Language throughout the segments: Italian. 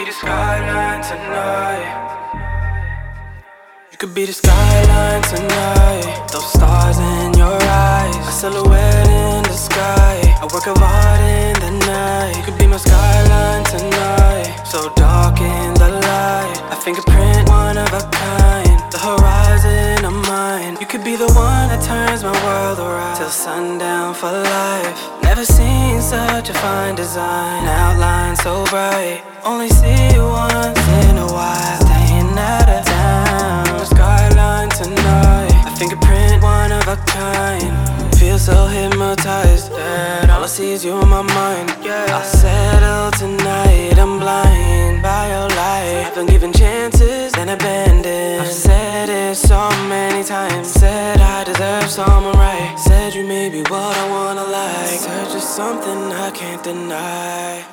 be the skyline tonight. You could be the skyline tonight. Those stars in your eyes, a silhouette in the sky. A work of art in the night. You could be my skyline tonight. So dark in the light, a fingerprint, one of a kind. The horizon of mine. You could be the one that turns my world around till sundown for life. Never seen such a fine design, outline so bright. Only see you once in a while, staying out of town. Skyline tonight, a fingerprint, one of a kind. Feel so hypnotized that all I see is you in my mind. Yeah, I'll settle tonight. I'm blind by your light. I've been given chances and abandoned. I've said it so many times. Said I deserve someone right. Said you may be what I wanna like. Search is something I can't deny.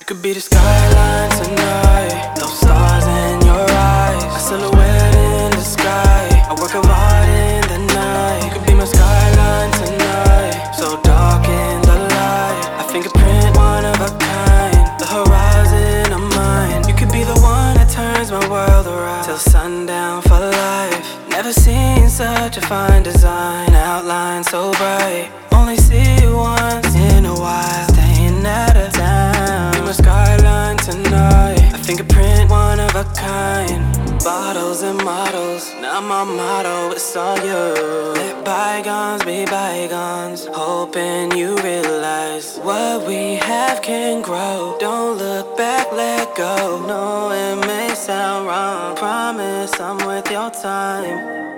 You could be the skyline tonight. Those stars in your eyes. A silhouette in the sky. A work such a fine design. Outline so bright. Only see you once in a while. Staying out of town. Be my skyline tonight. A fingerprint, one of a kind. Bottles and models. Now my motto is all you. Let bygones be bygones. Hoping you realize what we have can grow. Don't look back, let go. No, it may sound wrong. Promise I'm worth your time.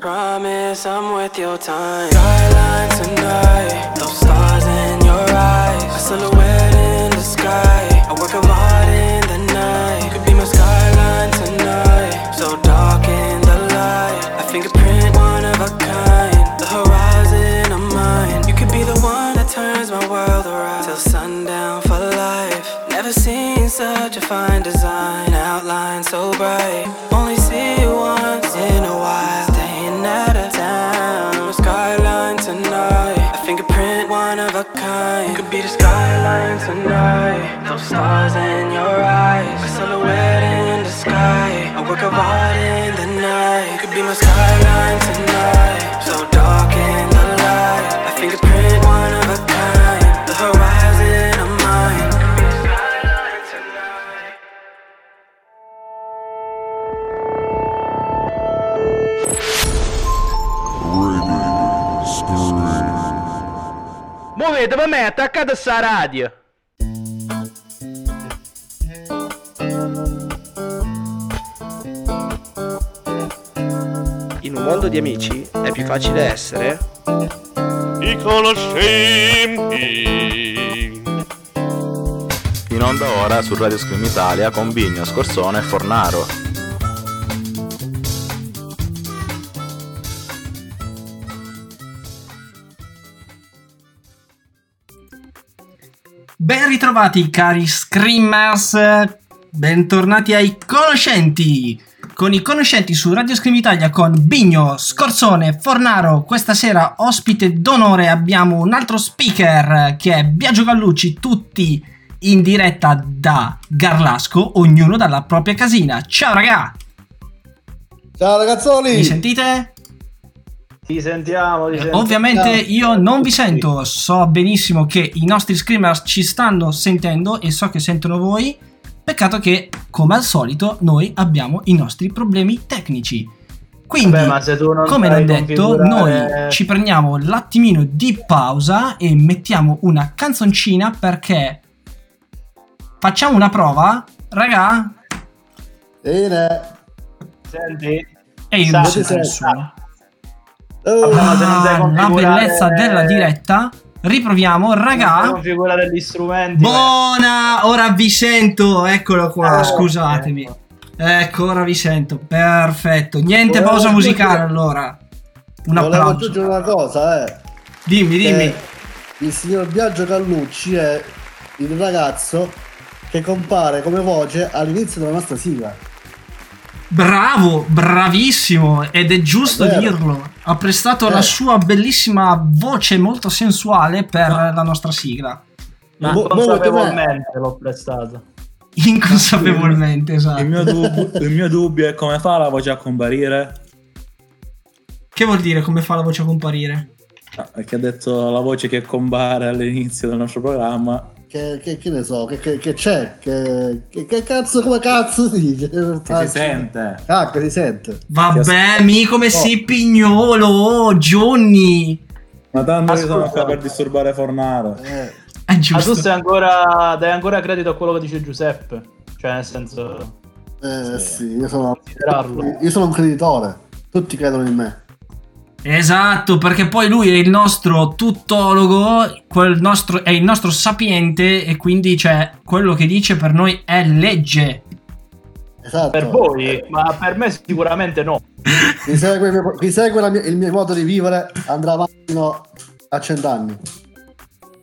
Promise I'm worth your time. Skyline tonight, those stars in your eyes, a silhouette in the sky, a work art in the night. You could be my skyline tonight, so dark in the light, a fingerprint, one of a kind. The horizon of mine. You could be the one that turns my world around till sundown for life. Never seen such a fine design, outline so bright. A kind. Could be the skyline tonight. Those stars in your eyes. A silhouette in the sky. A work of art in the night. Could be my skyline tonight. Muovete per me, attaccate sta radio. In un mondo di amici è più facile essere I conoscenti. In onda ora su Radio Scream Italia con Bigno, Scorsone e Fornaro. Ritrovati cari Screamers, bentornati ai conoscenti. Con i conoscenti su Radio Scream Italia con Bigno, Scorzone, Fornaro. Questa sera ospite d'onore abbiamo un altro speaker che è Biagio Gallucci, tutti in diretta da Garlasco, ognuno dalla propria casina. Ciao raga! Ciao ragazzoli! Mi sentite? Ti sentiamo, ti sentiamo. Ovviamente io non vi sento, so benissimo che i nostri screamers ci stanno sentendo e so che sentono voi. Peccato che, come al solito, noi abbiamo i nostri problemi tecnici. Quindi, Vabbè, non come l'ho detto, configurare- noi ci prendiamo l'attimino di pausa e mettiamo una canzoncina perché facciamo una prova, raga. Bene. Senti? E io Sa- non sento nessuno. Sai Ah, la bellezza della diretta. Riproviamo, raga. configurare gli strumenti. Buona, ora vi sento. Eccolo qua, Eh, scusatemi. ecco. Ecco, ora vi sento. Perfetto. Niente Volevo pausa musicale allora. Un Volevo applauso. aggiungere una cosa, eh. Dimmi, dimmi. Eh, il signor Biagio Gallucci è il ragazzo che compare come voce all'inizio della nostra sigla. Bravo, bravissimo. Ed è giusto È dirlo. Ha prestato Eh. la sua bellissima voce molto sensuale per la nostra sigla. Ma mo- Consapevolmente l'ho prestato. inconsapevolmente, esatto. Il mio, dubbio, il mio dubbio è come fa la voce a comparire? Che vuol dire come fa la voce a comparire? Ah, Perché ha detto la voce che compare all'inizio del nostro programma. Che, che- che ne so, che, che- che c'è? Che, che- che cazzo, come cazzo dice? Che si sente. Ah, che si sente. Vabbè, mi come sei pignolo, oh, Johnny. Ma tanto io sono qua per disturbare Fornaro. Eh, È Ma tu giusto. stai ancora, dai ancora credito a quello che dice Giuseppe. Cioè, nel senso, eh, sì, io sono, io sono un creditore. Tutti credono in me. Esatto, perché poi lui è il nostro tuttologo, quel nostro, è il nostro sapiente e quindi cioè, quello che dice per noi è legge. Esatto. Per voi, ma per me sicuramente no. Chi segue, il mio- chi segue mia- il mio modo di vivere andrà avanti fino a cent'anni.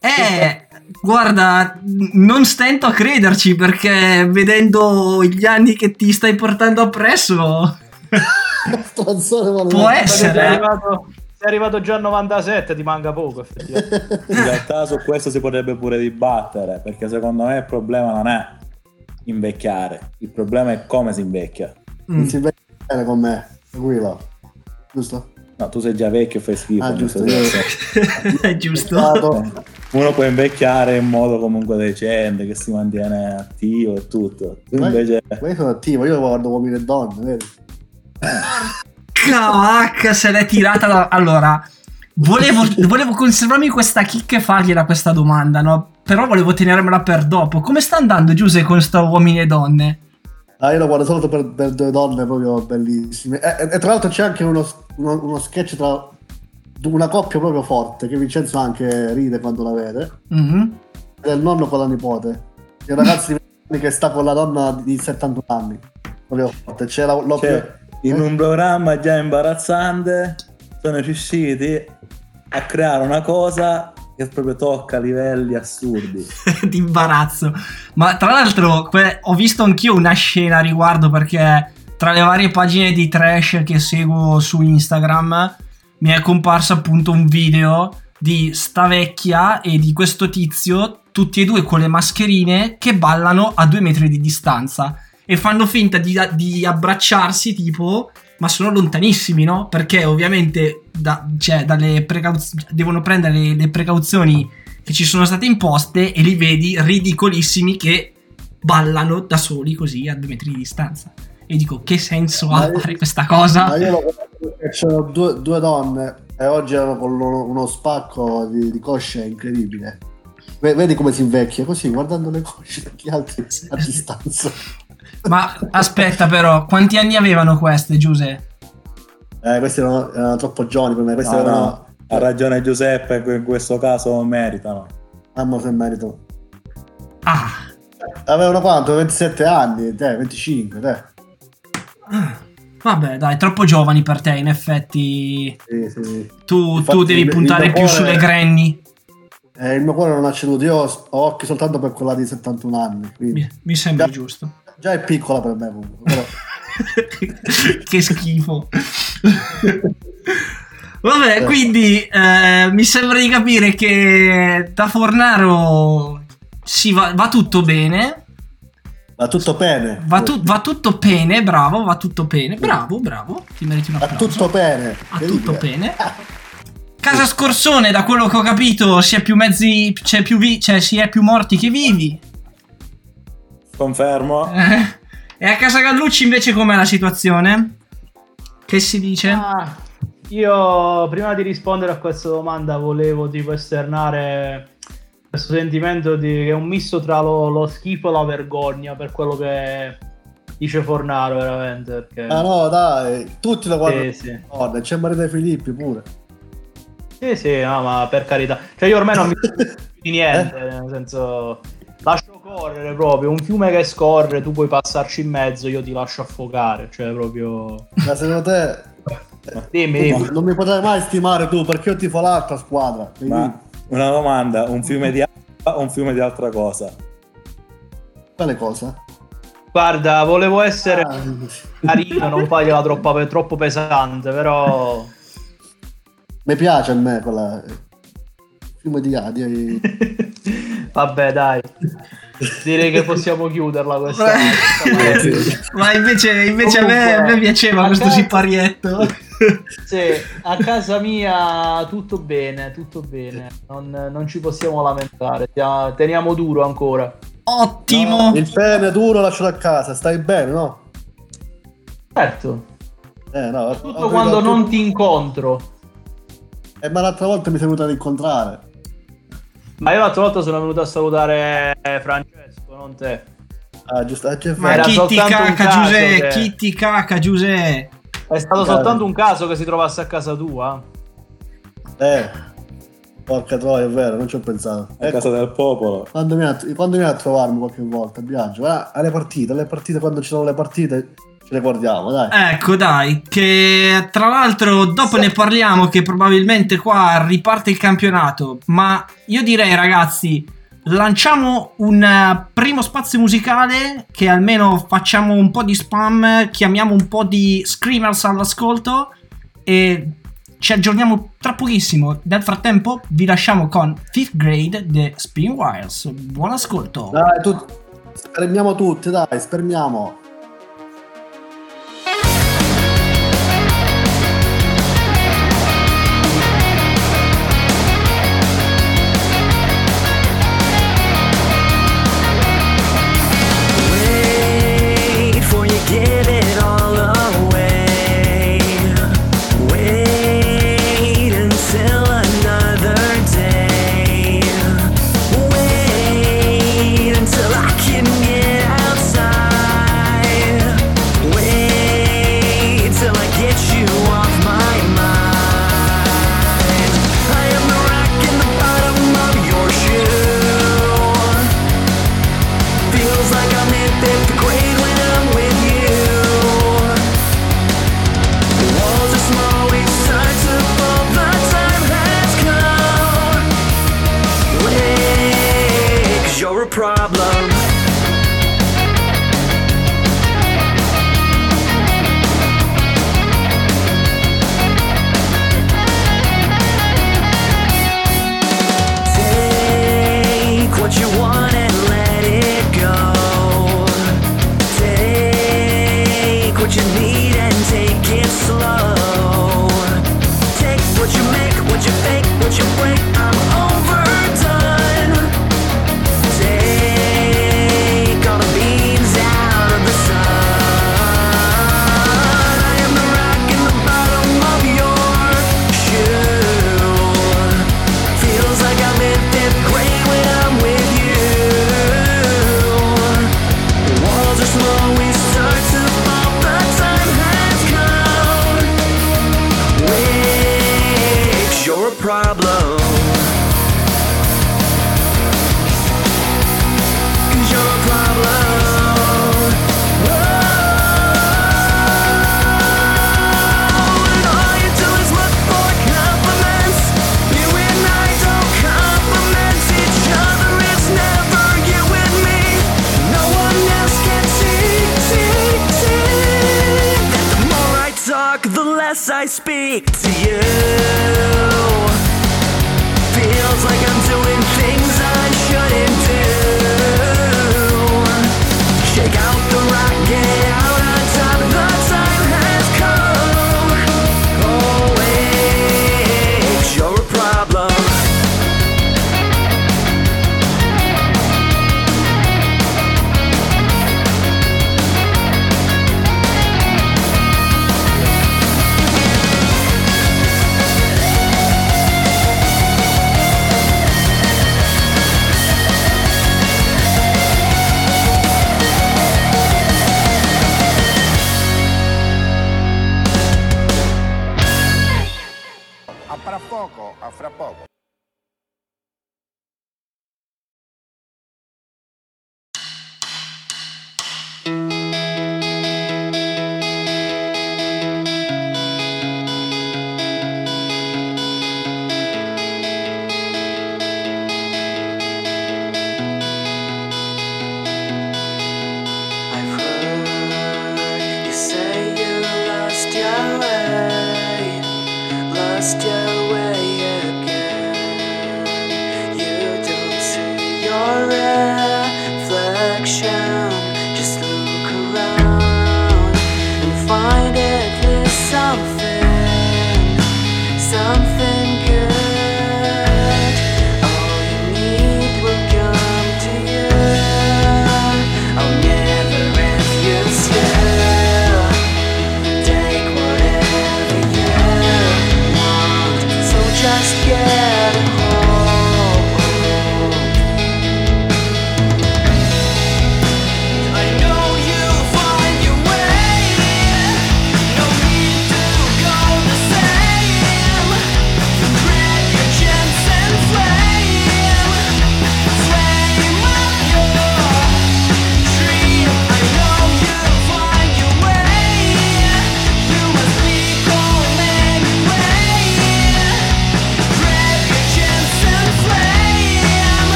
Eh, guarda, non stento a crederci perché vedendo gli anni che ti stai portando appresso, Stronzone maledetto. può Sei essere. arrivato, sei arrivato già a 97, ti manca poco. In realtà su questo si potrebbe pure dibattere, perché secondo me il problema non è invecchiare, il problema è come si invecchia. Mm. Si vede bene con me. Tranquillo. Giusto? No, tu sei già vecchio e fai schifo. Ah, giusto, è giusto. Uno può invecchiare in modo comunque decente, che si mantiene attivo e tutto. Tu Ma- invece... Ma io sono attivo, io guardo uomini e donne, vedi? Cavacca, se l'è tirata da... Allora, volevo, volevo conservarmi questa chicca e fargliela questa domanda, no? Però volevo tenermela per dopo. Come sta andando Giuse con sta uomini e donne? Ah, io lo guardo solo per, per due donne proprio bellissime. E, e- e tra l'altro c'è anche uno, uno- uno sketch tra una coppia proprio forte, che Vincenzo anche ride quando la vede. Mhm. È il nonno con la nipote. Il ragazzo di 20 anni che sta con la donna di 71 anni. Proprio forte. C'è la, Cioè, in un programma già imbarazzante sono riusciti a creare una cosa che proprio tocca livelli assurdi. di imbarazzo. Ma tra l'altro ho visto anch'io una scena a riguardo perché tra le varie pagine di trash che seguo su Instagram mi è comparso appunto un video di sta vecchia e di questo tizio, tutti e due con le mascherine che ballano a due metri di distanza e fanno finta di, di abbracciarsi tipo ma sono lontanissimi, no? Perché ovviamente da- cioè, dalle precauz- devono prendere le- le precauzioni che ci sono state imposte e li vedi ridicolissimi che ballano da soli così a due metri di distanza. E dico, che senso Ma ha io- fare questa cosa? Ma io c'erano due, due donne e oggi erano con uno spacco di, di cosce incredibile. Ve- Vedi come si invecchia così, guardando le cosce degli altri a distanza. Ma aspetta però, quanti anni avevano queste, Giuse? Eh, questi erano, erano troppo giovani per me. Questi No, erano. no, ha ragione Giuseppe, in questo caso meritano. Mamma se merito. Ah, Avevano quanto? 27 anni, te, 25, te. vabbè dai, troppo giovani per te in effetti. Sì, sì, sì. Tu, Infatti, tu devi puntare più cuore- sulle granny. Eh, il mio cuore non ha ceduto, io ho occhi soltanto per quella di 71 anni. Quindi. Mi, mi sembra Già- giusto. Già è piccola per me comunque. Però... che schifo. Vabbè, quindi eh, mi sembra di capire che da Fornaro sì, va, va tutto bene. Va tutto bene. Va, tu- va tutto bene, bravo, va tutto bene. Bravo, bravo. Ti meriti un Va applauso. tutto bene. Va tutto bene. Casa Scorsone, da quello che ho capito, si è più mezzi. C'è più, vi- cioè, si è più morti che vivi. Confermo. Eh, E a casa Gallucci invece com'è la situazione? Che si dice? Ah, io prima di rispondere a questa domanda volevo tipo esternare questo sentimento di, che è un misto tra lo, lo schifo e la vergogna per quello che dice Fornaro veramente. Perché... Ah no, dai, tutti lo guardano. Sì, sì. Guarda, c'è Maria De Filippi pure. Sì, sì, no, ma per carità. Cioè io ormai non mi di niente, nel senso correre proprio, un fiume che scorre, tu puoi passarci in mezzo, io ti lascio affogare, cioè proprio Ma secondo te Dimmi, dimmi. non mi potrai mai stimare tu perché io tifo l'altra squadra. Quindi- Ma una domanda, un fiume di acqua o un fiume di altra cosa? Quale cosa? Guarda, volevo essere Ah, carino, non fargliela troppo, troppo pesante, però mi piace a me quella. prima di ah, di- Vabbè, dai. Direi che possiamo chiuderla questa. Eh, Ma invece, invece a, me, a me piaceva a questo casa- siparietto. Sì, a casa mia tutto bene, tutto bene. Non, non ci possiamo lamentare. Teniamo duro ancora. Ottimo. il pene duro lascialo a casa, stai bene, no? Certo, Eh, no, tutto quando non ti incontro. Eh, ma l'altra volta mi sei venuto ad incontrare. Ma io l'altra volta sono venuto a salutare Francesco, non te. Ah, giusto, eh, c'è Ma chi ti caca, Giuseppe? che- Chi ti caca, Giuseppe? È stato Cavolo. soltanto un caso che si trovasse a casa tua. Eh, porca troia, è vero, non ci ho pensato. A Ecco, casa del popolo. quando, vieni a, quando vieni a trovarmi qualche volta a viaggio, ah, alle partite, alle partite, quando ci sono le partite, le guardiamo, dai. Ecco, dai, che tra l'altro dopo ne parliamo che probabilmente qua riparte il campionato, ma io direi ragazzi, lanciamo un eh, primo spazio musicale che almeno facciamo un po' di spam, chiamiamo un po' di screamers all'ascolto e ci aggiorniamo tra pochissimo. Nel frattempo vi lasciamo con Fifth Grade The Spin Wires. Buon ascolto. Dai, tu, spermiamo tutti, dai, spermiamo.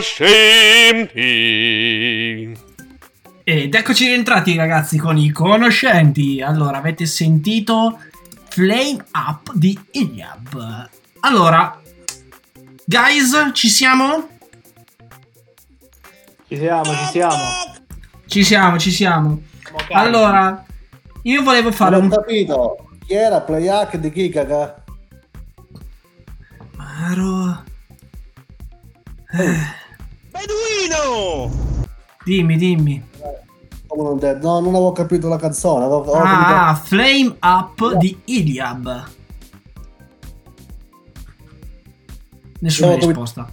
Conoscenti. Ed eccoci rientrati ragazzi con i conoscenti. Allora, avete sentito Flame Up di Iliab. Allora, guys, ci siamo? Ci siamo, ci siamo. Ci siamo, ci siamo. Allora, io volevo fare Non ho un... capito. Chi era Play Hack di caga? Maro... Beduino! Dimmi, dimmi. No, non avevo capito la canzone. Avevo, avevo Ah, Flame Up di Iliab. Nessuna No, come- risposta.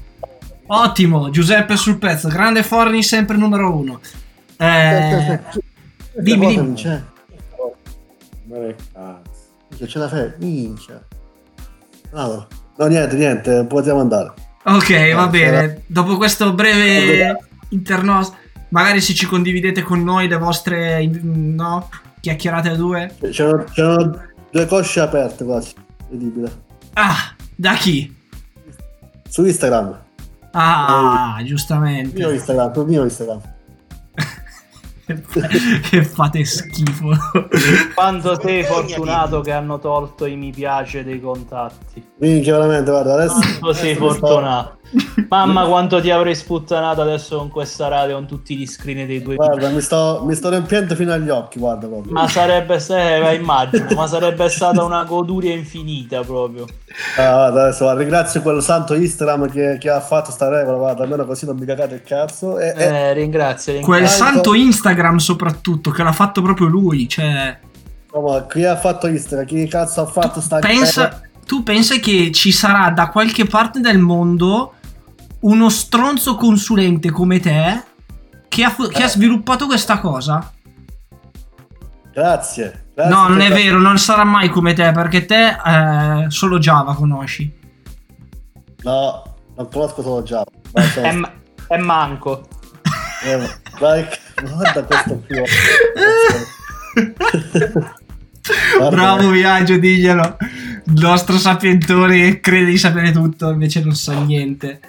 Ottimo, Giuseppe sul pezzo. Grande Forni, sempre numero uno. Eh, dimmi, dimmi. non c'è? Cazzo. Ce la fai? Minchia. No, no, niente, niente, possiamo andare. Ok, va Eh, bene. Dopo questo breve interno, magari se ci condividete con noi le vostre no, chiacchierate a due. C'erano, c'erano due cosce aperte quasi. Incredibile. Ah, da chi? Su Instagram. Ah, Mio giustamente. Instagram, sul mio Instagram. Che fate schifo. Quanto sei fortunato che hanno tolto i mi piace dei contatti. Minchia, veramente, guarda, adesso... Quanto sei fortunato. Mamma quanto ti avrei sputtanato adesso con questa radio con tutti gli screen dei tuoi Guarda, mi sto, mi sto riempiendo fino agli occhi, guarda proprio. Ma sarebbe stata, immagino, ma sarebbe stata una goduria infinita proprio. Ah, guarda, adesso guarda, ringrazio quel santo Instagram che, che ha fatto sta regola, guarda, almeno così non mi cagate il cazzo. E, e- Eh, ringrazio, ringrazio. Quel santo ecco. Instagram soprattutto, che l'ha fatto proprio lui. Cioè, insomma, chi ha fatto Instagram? Chi cazzo ha fatto sta pensa, tu pensa che ci sarà da qualche parte del mondo uno stronzo consulente come te che ha, fu- che Eh. ha sviluppato questa cosa? Grazie. grazie No, non è vero, non sarà mai come te, perché te eh, solo Java conosci. No, non conosco solo Java. È, ma- è manco. eh, vai, guarda questo. Guarda. Bravo Viaggio, diglielo. Il nostro sapientore crede di sapere tutto, invece non sa niente.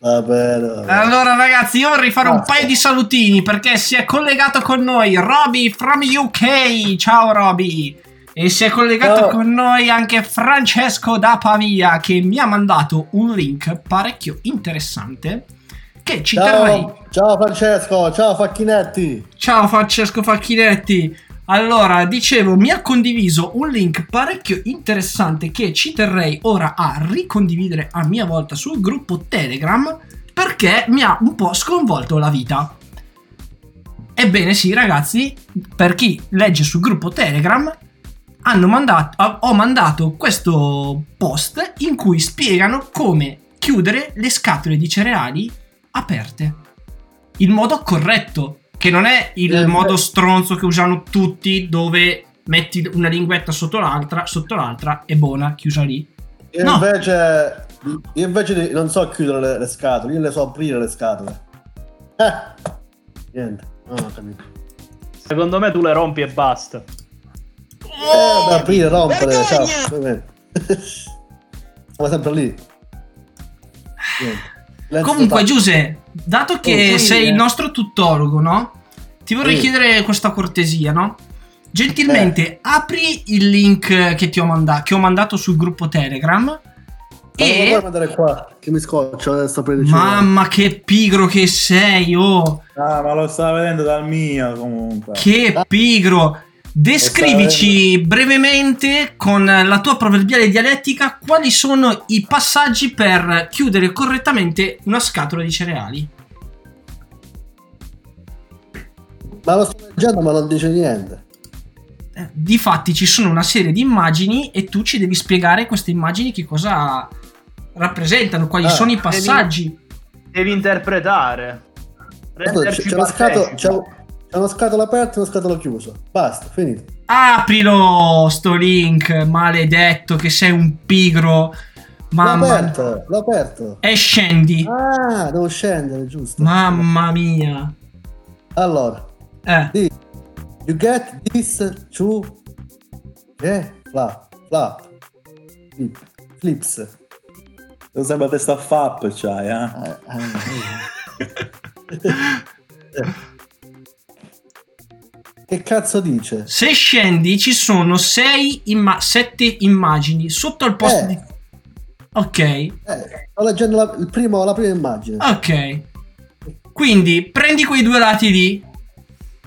Va bene, va bene. Allora, ragazzi, io vorrei fare un paio di salutini perché si è collegato con noi Roby from UK. Ciao, Roby. E si è collegato Ciao. con noi anche Francesco da Pavia che mi ha mandato un link parecchio interessante che ci terrei. Ciao, ciao Francesco, ciao Facchinetti. Ciao Francesco Facchinetti. Allora, dicevo, mi ha condiviso un link parecchio interessante che ci terrei ora a ricondividere a mia volta sul gruppo Telegram perché mi ha un po' sconvolto la vita. Ebbene sì, ragazzi, per chi legge sul gruppo Telegram, hanno mandato, ho mandato questo post in cui spiegano come chiudere le scatole di cereali aperte. Il modo corretto, che non è il Eh, modo beh. stronzo che usano tutti dove metti una linguetta sotto l'altra, sotto l'altra e buona, chiusa lì. Io No. invece, io invece non so chiudere le, le scatole, io le so aprire le scatole. Eh, niente, non ho capito. Secondo me tu le rompi e basta. Eh, da aprire, rompere, ciao. Vergogna! ovviamente. Siamo sempre lì. Niente. Comunque. Giuse, dato che Oh, sei eh. il nostro tuttologo, no? Ti vorrei Sì. chiedere questa cortesia, no? Gentilmente Eh. apri il link che ti ho, manda- che ho mandato sul gruppo Telegram. Ma non lo E puoi mandare qua, che mi scoccio adesso per il mamma, che pigro che sei, oh! Ah, ma lo stava vedendo dal mio comunque. Che Ah. pigro! Descrivici brevemente con la tua proverbiale dialettica quali sono i passaggi per chiudere correttamente una scatola di cereali. Ma lo sto leggendo, ma non dice niente. Eh, Difatti ci sono una serie di immagini e tu ci devi spiegare queste immagini che cosa rappresentano, quali Ah, sono i devi- passaggi. Devi interpretare. Guarda, Renderci C'è, partecipi. c'è, c'è una scatola aperta e una scatola chiusa. Basta, finito. Aprilo sto link, maledetto che sei un pigro. L'ho Mamma aperto, l'ho aperto. E scendi. Ah, devo scendere, giusto. Mamma mia. Allora, Eh. di- you get this to... Che? Flap, flap. Flip, flips. Non sembra testa a FAP, c'hai, eh? Eh, eh, eh. Che cazzo dice? Se scendi ci sono 6 imma- 7 immagini sotto al posto Eh. di... Ok, Eh, sto leggendo la, il primo- la prima immagine. ok. Quindi prendi quei due lati lì,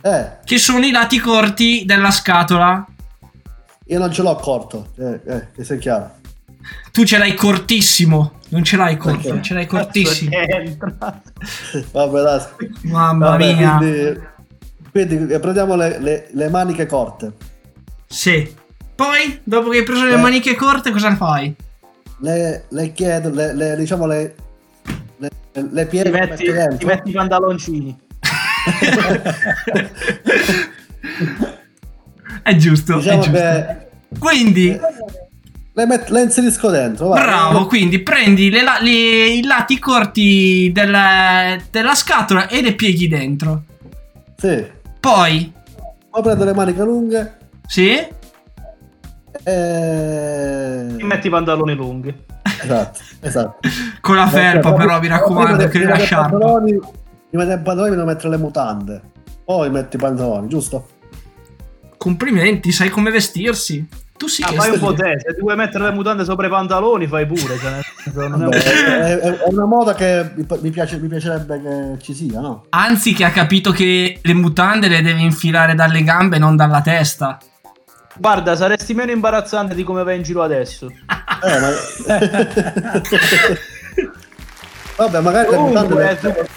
Eh, che sono i lati corti della scatola. io non ce l'ho corto. Eh, eh, che sia chiaro. Tu ce l'hai cortissimo. Non ce l'hai corto, Ok. ce l'hai cortissimo. Vabbè, dai. Mamma Vabbè, mia. Quindi, quindi eh, prendiamo le, le- le maniche corte. Sì. Poi, dopo che hai preso le Eh. maniche corte, cosa fai? Le, le chiedo, le, le- diciamo le, le, le Ti pieghe metti, ti metti i pantaloncini. È giusto, Diciamo è giusto. che Quindi, le, met- le inserisco dentro. va. bravo, quindi prendi le la- le- i lati corti della, della scatola e le pieghi dentro. Sì. Poi, Poi prendo le maniche lunghe sì? e... Ti metti i pantaloni lunghi. Esatto, esatto. Con la felpa, però, mi raccomando, che prima la dei sciarpa. pantaloni, prima dei pantaloni devo mettere le mutande. Poi metti i pantaloni, giusto? Complimenti, sai come vestirsi. Tu sì Ah, che fai un po' te. Se ti vuoi mettere le mutande sopra i pantaloni, fai pure. Cioè, non è è, una moda che mi, piace- mi piacerebbe che ci sia, no? Anzi, che ha capito che le mutande le deve infilare dalle gambe, non dalla testa. Guarda, saresti meno imbarazzante di come vai in giro adesso. Eh, ma... Vabbè, magari le mutande... Comunque, le-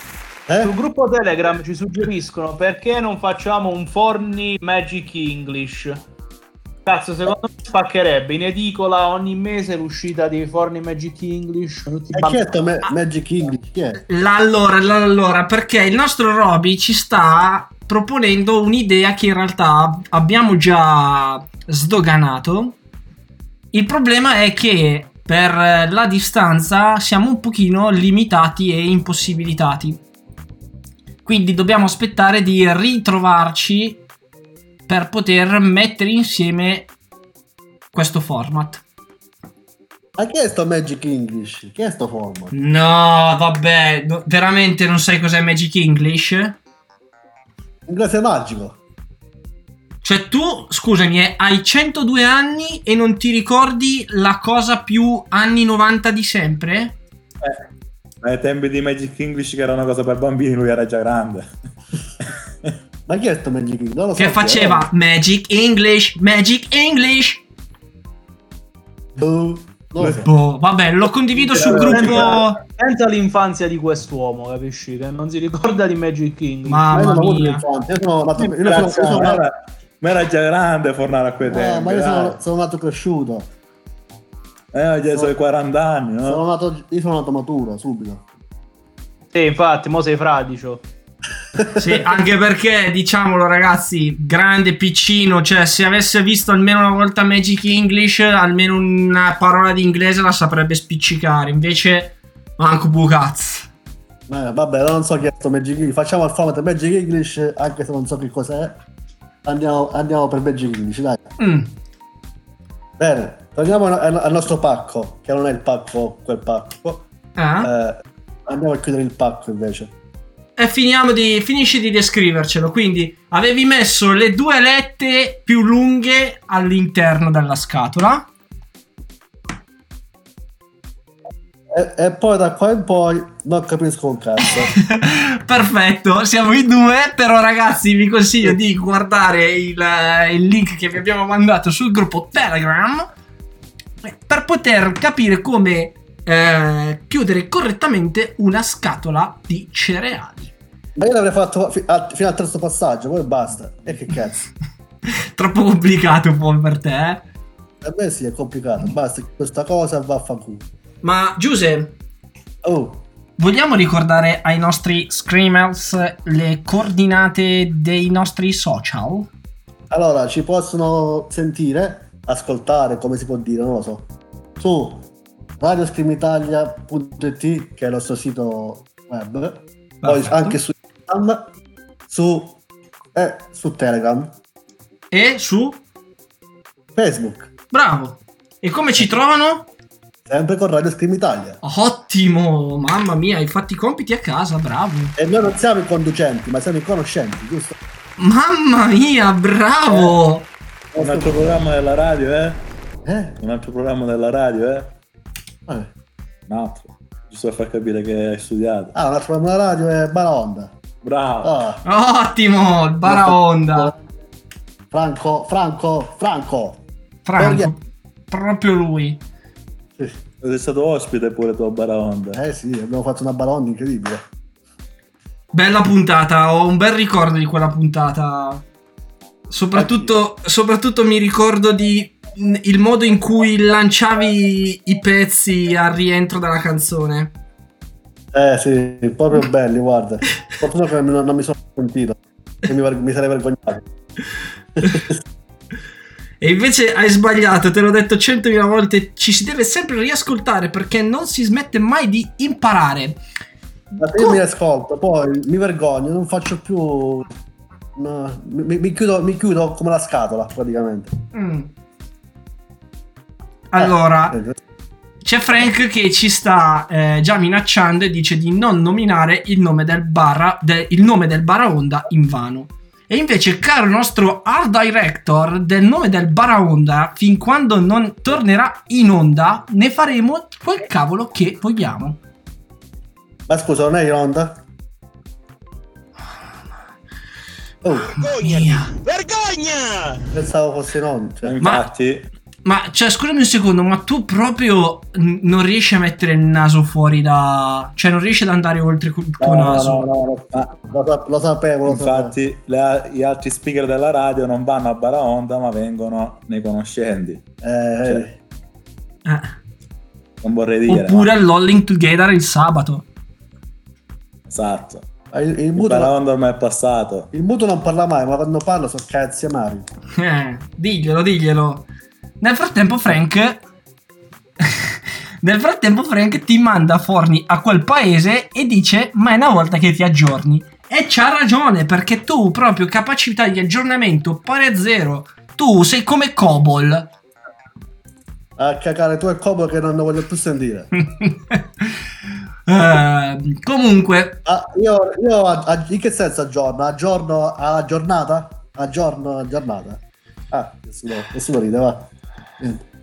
Eh? sul gruppo Telegram ci suggeriscono perché non facciamo un Forni Magic English. Cazzo, secondo me spaccherebbe in edicola ogni mese l'uscita di Forni Magic English. Tutti E chi è sto Ma- Magic English? Chi è? L'allora, l'allora, perché il nostro Roby ci sta proponendo un'idea che in realtà abbiamo già sdoganato. Il problema è che per la distanza siamo un pochino limitati e impossibilitati. Quindi dobbiamo aspettare di ritrovarci per poter mettere insieme questo format. Ma chi è sto Magic English? Chi è sto format? No, vabbè, no- veramente non sai cos'è Magic English? Inglese magico. Cioè tu, scusami, eh, hai 102 anni e non ti ricordi la cosa più anni 90 di sempre? Ai tempi di Magic English che era una cosa per bambini, lui era già grande. Ma chi è sto Magic English? Non lo so Che chi è. faceva Magic English, Magic English. Boh, so. Boh, vabbè, lo condivido sul gruppo. Pensa, pensa all'infanzia di quest'uomo, capisci? Che non si ricorda di Magic English. Ma Mamma l'infanzia, Io sono nato, io sono, io sono era, era già grande Fornare a quei eh, tempi. ma io sono, sono nato cresciuto. Eh, ho già i suoi 40 anni, no? Sono nato, io sono nato maturo, subito. Sì, infatti, mo sei fradicio. Sì, anche perché, diciamolo ragazzi, grande piccino, cioè se avesse visto almeno una volta Magic English, almeno una parola di inglese la saprebbe spiccicare. Invece, manco bucazzo. Eh, vabbè, non so chi è sto Magic English. Facciamo il format Magic English, anche se non so che cos'è. Andiamo, andiamo per Magic English, dai. Mm. Bene, torniamo al, al nostro pacco, che non è il pacco, quel pacco. Ah. Eh, andiamo a chiudere il pacco invece. E finiamo di, finisci di descrivercelo. Quindi avevi messo le due alette più lunghe all'interno della scatola. E, e poi da qua in poi non capisco un cazzo. Perfetto, siamo in due, però ragazzi vi consiglio di guardare il, il link che vi abbiamo mandato sul gruppo Telegram per poter capire come eh, chiudere correttamente una scatola di cereali. Ma io l'avrei fatto fi- a- fino al terzo passaggio, poi basta. E che cazzo? Troppo complicato poi per te, eh? A me sì, è complicato. Basta questa cosa vaffanculo. Ma Giuse, Oh, vogliamo ricordare ai nostri screamers le coordinate dei nostri social? allora ci possono sentire, ascoltare, come si può dire, non lo so. Su radioscreamitalia.it che è il nostro sito web, poi Perfetto. anche su Instagram, su, eh, su Telegram, E su... Facebook. Bravo! E come ci trovano? Sempre con Radio Scream Italia. Ottimo, mamma mia, hai fatto i compiti a casa, bravo. E noi non siamo i conducenti, ma siamo i conoscenti, giusto? Mamma mia, bravo. Un altro programma della radio, eh? Eh? Un altro programma della radio, eh? Eh. Un altro. Giusto per far capire che hai studiato. Ah, un altro programma della radio è Baraonda. Bravo. Ah. Ottimo, il Baraonda. Franco, Franco, Franco. Franco, proprio lui. Sì. Sei stato ospite pure tu a Baraonda. Eh sì, abbiamo fatto una Baraonda incredibile. Bella puntata, ho un bel ricordo di quella puntata. Soprattutto, soprattutto mi ricordo di il modo in cui lanciavi i pezzi al rientro dalla canzone. Eh sì, proprio belli, guarda. Fortuna che non, non mi sono sentito. Che mi, mi sarei vergognato. E invece hai sbagliato, te l'ho detto centomila volte, ci si deve sempre riascoltare perché non si smette mai di imparare. Ma io mi ascolto, poi mi vergogno, non faccio più. no, mi, mi chiudo, mi chiudo come la scatola, praticamente. Mm. Allora, Eh, c'è Frank che ci sta eh, già minacciando e dice di non nominare il nome del barra, de- il nome del Baraonda in vano. E invece, caro nostro art director, del nome del Baraonda, fin quando non tornerà in onda, ne faremo quel cavolo che vogliamo. Ma scusa, non è in onda? Oh, Vergogna! Vergogna! pensavo fosse in onda. Cioè. Infatti, Ma, cioè, scusami un secondo, ma tu proprio n- non riesci a mettere il naso fuori da... Cioè, non riesci ad andare oltre col tuo No, no, naso? no, no, no, lo, sa- lo sapevo, lo sapevo. infatti le- gli altri speaker della radio non vanno a Baraonda ma vengono nei conoscenti. Eh, vedi. Eh. Non vorrei dire. Oppure all'Alling Together il sabato. ma- Esatto. Il, il Il muto, Baraonda ormai è passato. il muto non parla mai, ma quando parla sono cazzi amari. Eh, diglielo, diglielo. Nel frattempo Frank... Nel frattempo Frank ti manda forni a quel paese e dice ma è una volta che ti aggiorni. E c'ha ragione perché tu proprio capacità di aggiornamento pari a zero. Tu sei come Cobol. A cacare tu e Cobo che non ne voglio più sentire. Eh, comunque, Ah, io, io a- a- in che senso aggiorno? Aggiorno a giornata? Aggiorno a giornata. Ah, nessuno, nessuno ride, va.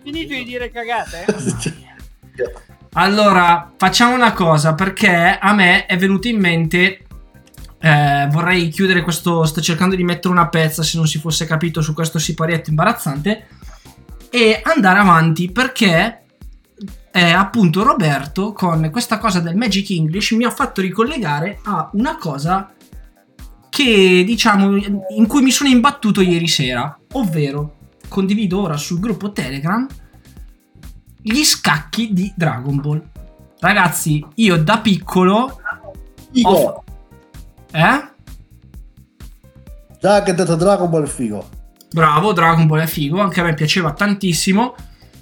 Finito di dire cagate? allora facciamo una cosa perché a me è venuto in mente. eh, vorrei chiudere questo. Sto cercando di mettere una pezza se non si fosse capito su questo siparietto imbarazzante. E andare avanti perché eh, appunto Roberto con questa cosa del Magic English mi ha fatto ricollegare a una cosa che diciamo in cui mi sono imbattuto ieri sera, ovvero condivido ora sul gruppo Telegram gli scacchi di Dragon Ball. Ragazzi, io da piccolo Figo. ho- eh? Già che ho detto Dragon Ball è figo. Bravo, Dragon Ball è figo, anche a me piaceva tantissimo.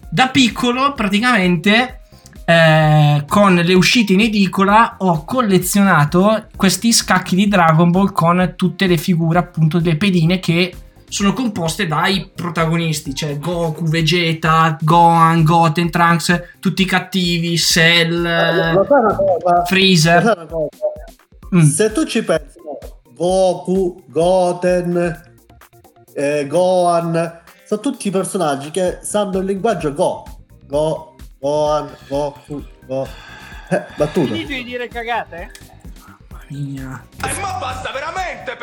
Da piccolo, praticamente, eh, con le uscite in edicola, ho collezionato questi scacchi di Dragon Ball con tutte le figure, appunto, delle pedine che sono composte dai protagonisti, cioè Goku, Vegeta, Gohan, Goten, Trunks, tutti i cattivi, Cell, eh, cosa? Freezer. Mm. Se tu ci pensi, Goku, Goten, eh, Gohan, sono tutti personaggi che sanno il linguaggio Go. Go, Gohan, Goku, Go. Eh, battuto. Finito di dire cagate? Mia.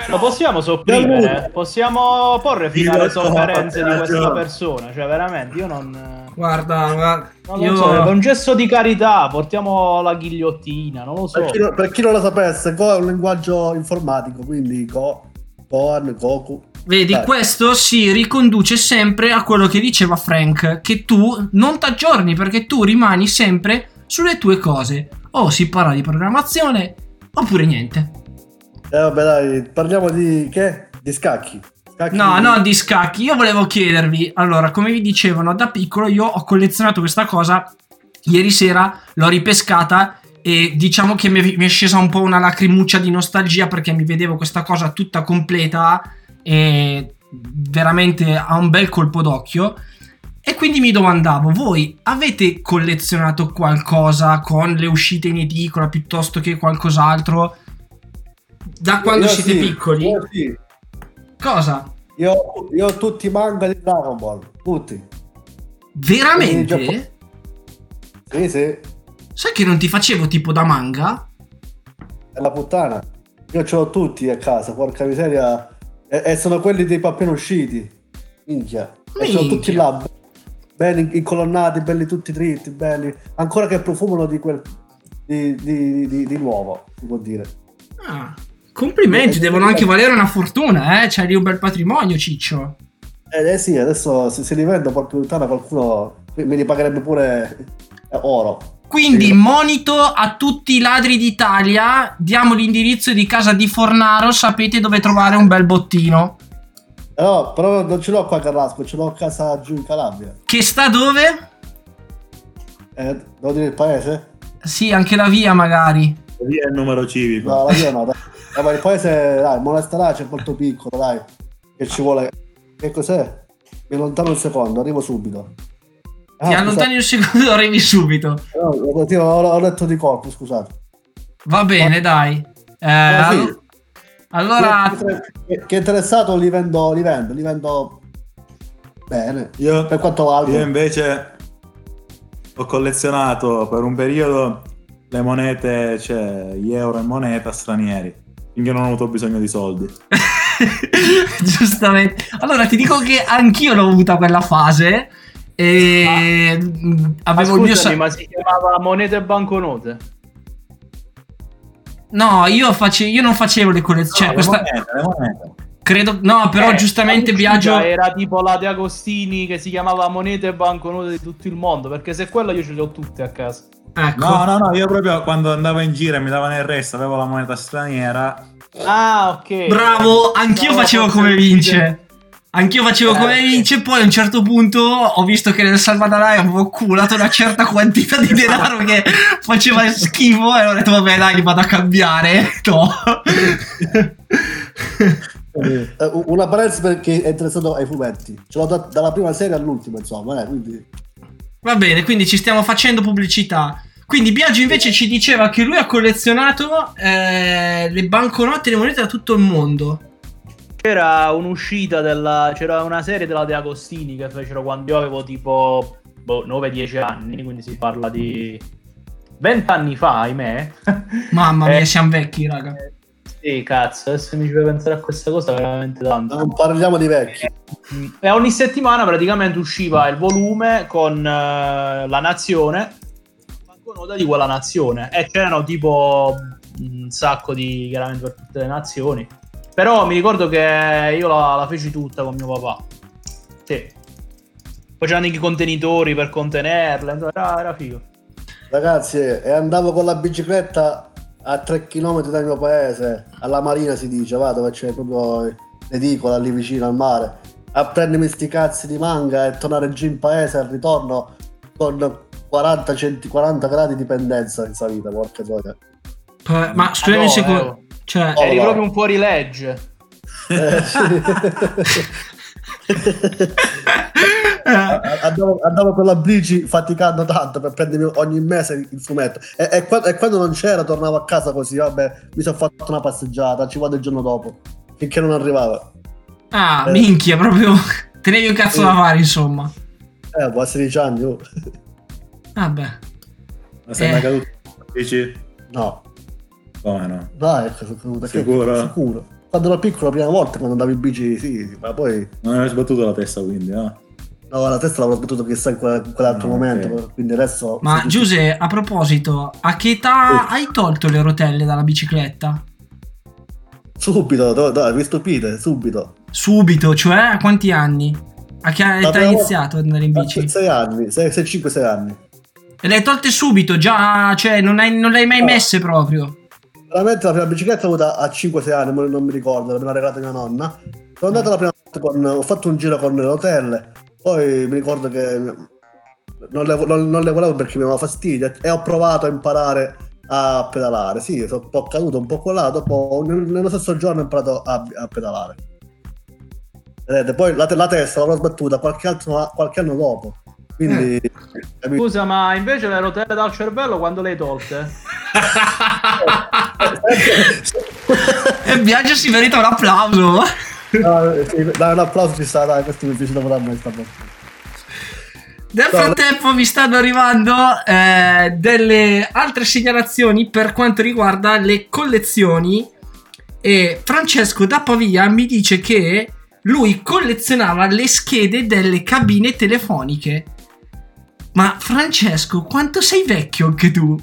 Lo possiamo sopprimere? Possiamo porre fine alle sofferenze di questa persona? Cioè, veramente, io non. Guarda, guarda, Non io... so, è un gesto di carità, portiamo la ghigliottina, non lo so. Per chi, non- per chi non lo sapesse, Go è un linguaggio informatico, quindi Go, Gohan, Goku. Vedi, Dai. questo si riconduce sempre a quello che diceva Frank, che tu non ti aggiorni perché tu rimani sempre sulle tue cose. O si parla di programmazione, oppure niente. Eh vabbè dai, parliamo di che? Di scacchi. Scacchi No, di- no, di scacchi. Io volevo chiedervi, allora, come vi dicevano, da piccolo io ho collezionato questa cosa, ieri sera l'ho ripescata e diciamo che mi è, scesa un po' una lacrimuccia di nostalgia perché mi vedevo questa cosa tutta completa e veramente ha un bel colpo d'occhio. E quindi mi domandavo, voi avete collezionato qualcosa con le uscite in edicola piuttosto che qualcos'altro da quando Io siete sì, piccoli? io sì. Cosa? Io, io ho tutti i manga di Dragon Ball, tutti. Veramente? Sì, sì, Sai che non ti facevo tipo da manga? è la puttana. Io ce l'ho tutti a casa, porca miseria. E, e sono quelli dei appena usciti. Minchia. E ce l'ho Minchia. tutti là, belli incolonnati, belli tutti dritti, belli. Ancora che profumano di quel... di, di, di, di nuovo, si può dire. Ah, complimenti, devono anche valere una fortuna, eh? C'hai lì un bel patrimonio, Ciccio. Eh, eh sì, adesso se si rivende porca puttana qualcuno mi ripagherebbe pure eh, oro. Quindi, monito a tutti i ladri d'Italia, diamo l'indirizzo di casa di Fornaro, sapete dove trovare un bel bottino. No, però non ce l'ho qua a Carrasco, ce l'ho a casa giù in Calabria. Che sta dove? Eh, devo dire il paese? Sì, anche la via magari. Via il numero civico. No, la mia no, dai. Eh, ma il paese, dai, Monasterace è molto piccolo, dai. Che ci vuole... Che cos'è? Mi allontano un secondo, arrivo subito. Ah, Ti allontani un secondo, arrivi subito. No, ho, ho letto di colpo, scusate. Va bene, dai. Eh, Ah, sì. All- allora, Che, è interessato li vendo, li vendo, li vendo bene. Io, Per quanto valgono. io invece ho collezionato per un periodo le monete, cioè gli euro in moneta stranieri, finché non ho avuto bisogno di soldi. giustamente. Allora, ti dico che anch'io l'ho avuta quella fase. E Ma avevo il mio. scusami, sa- ma si chiamava monete e banconote? No, io, face- io non facevo le collezioni. No, Cioè, le questa. monete, le monete. Credo. No, però Eh, giustamente Biagio. Era tipo la De Agostini che si chiamava monete e banconote di tutto il mondo. Perché se quello io ce le ho tutte a casa. Ecco. No, no, no, io proprio quando andavo in giro e mi davano il resto, avevo la moneta straniera. Ah, ok. Bravo, anch'io No, facevo come vince. Anch'io facevo Eh, come vince, poi a un certo punto ho visto che nel salvadanaio avevo culato una certa quantità di denaro che faceva schifo e ho detto vabbè dai li vado a cambiare. No. Eh, una parentesi perché è interessato ai fumetti. Ce l'ho da- dalla prima serie all'ultima, insomma, eh, quindi... Va bene, quindi ci stiamo facendo pubblicità. Quindi Biagio invece ci diceva che lui ha collezionato eh, le banconote e le monete da tutto il mondo. C'era un'uscita della. C'era una serie della De Agostini che fecero quando io avevo tipo boh, 9-10 anni. Quindi si parla di 20 anni fa, ahimè. Mamma mia, Eh, siamo vecchi, raga. Sì, cazzo, adesso mi ci fai pensare a questa cosa veramente tanto. Non parliamo di vecchi. E ogni settimana praticamente usciva il volume con eh, la nazione, banconota di quella nazione. E c'erano tipo un sacco di chiaramente per tutte le nazioni. Però mi ricordo che io la, la feci tutta con mio papà. Sì. Poi c'erano anche i contenitori per contenerla. Era, era figo. Ragazzi, e andavo con la bicicletta a 3 km dal mio paese, alla Marina si dice, va, dove c'è proprio l'edicola lì vicino al mare, a prendermi sti cazzi di manga e tornare giù in paese al ritorno con 40, centi- 40 gradi di pendenza in salita, porca troia. Ma scusami un no, secondo. eh. Cioè, Oh, Eri no. proprio un fuorilegge. Eh, sì. andavo, andavo con la bici faticando tanto per prendermi ogni mese il fumetto e, e qua- e quando non c'era tornavo a casa così vabbè mi sono fatto una passeggiata ci vado il giorno dopo finché non arrivava ah, eh. minchia, proprio tenevi un cazzo Sì. da fare, insomma. eh boh, a 16 anni oh. Vabbè. Ma sei Eh. mai caduto? Dici? no No? dai ecco. Che- Sicuro? sicuro quando ero piccolo la prima volta quando andavo in bici sì ma poi Non hai sbattuto la testa quindi, no? no la testa l'avrò battuto chissà in quella- in quell'altro Ah, ok. momento quindi adesso Ma Giuse, a proposito, a che età hai tolto le rotelle dalla bicicletta? subito dai, dai mi stupite subito Subito, cioè a quanti anni? A che età hai iniziato ad andare in bici? 6 anni 5-6 anni E le hai tolte subito, già, cioè non, hai- non le hai mai No. messe proprio. Veramente la prima bicicletta l'ho avuta a 5-6 anni, non mi ricordo, me l'ha regalata mia nonna. Sono andato la prima volta con. ho fatto un giro con le rotelle, poi mi ricordo che non le, non- non le volevo perché mi aveva fastidio e ho provato a imparare a pedalare. Sì, sono un po' caduto, un po' colato, dopo nel- nello stesso giorno ho imparato a, a pedalare. Vedete, poi la, la testa l'avrò sbattuta qualche, altro, qualche anno dopo. Quindi, capito? Scusa, ma invece le rotelle dal cervello quando le hai tolte? E Biagio si merita un applauso. Sì, dai, un applauso ci sta, dai, questo mi è piaciuto pure a me sta. Nel frattempo vi stanno arrivando eh, delle altre segnalazioni per quanto riguarda le collezioni e Francesco da Pavia mi dice che lui collezionava le schede delle cabine telefoniche. Ma Francesco, quanto sei vecchio anche tu?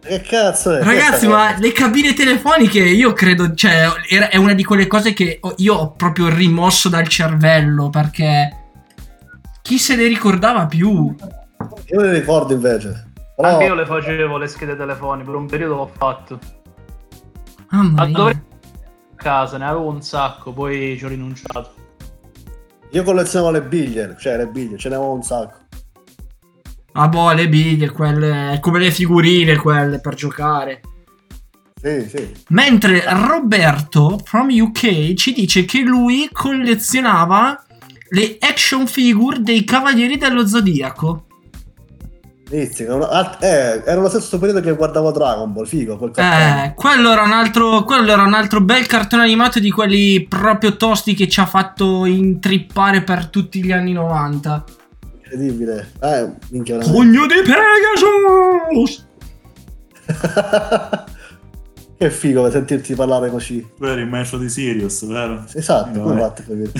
Che cazzo è? Ragazzi, ma le cabine telefoniche io credo, cioè, è una di quelle cose che io ho proprio rimosso dal cervello perché chi se ne ricordava più? Io me ne ricordo invece. Però, Anche io le facevo le schede telefoniche, per un periodo l'ho fatto. Mamma Ma mia. dovrei a casa, ne avevo un sacco, poi ci ho rinunciato. io collezionavo le biglie, cioè le biglie, ce ne avevo un sacco. Ah boh, le biglie, quelle come le figurine quelle per giocare. Sì, sì. Mentre Roberto from UK ci dice che lui collezionava le action figure dei Cavalieri dello Zodiaco. Era, eh, era lo stesso periodo che guardavo Dragon Ball, figo, quel. Eh, quello era, un altro, quello era un altro bel cartone animato di quelli proprio tosti che ci ha fatto intrippare per tutti gli anni 90. Incredibile. Eh, minchia. Pugno di Pegasus! che figo per sentirti parlare così. Eri il maestro di Sirius, vero? Esatto, come fate capire?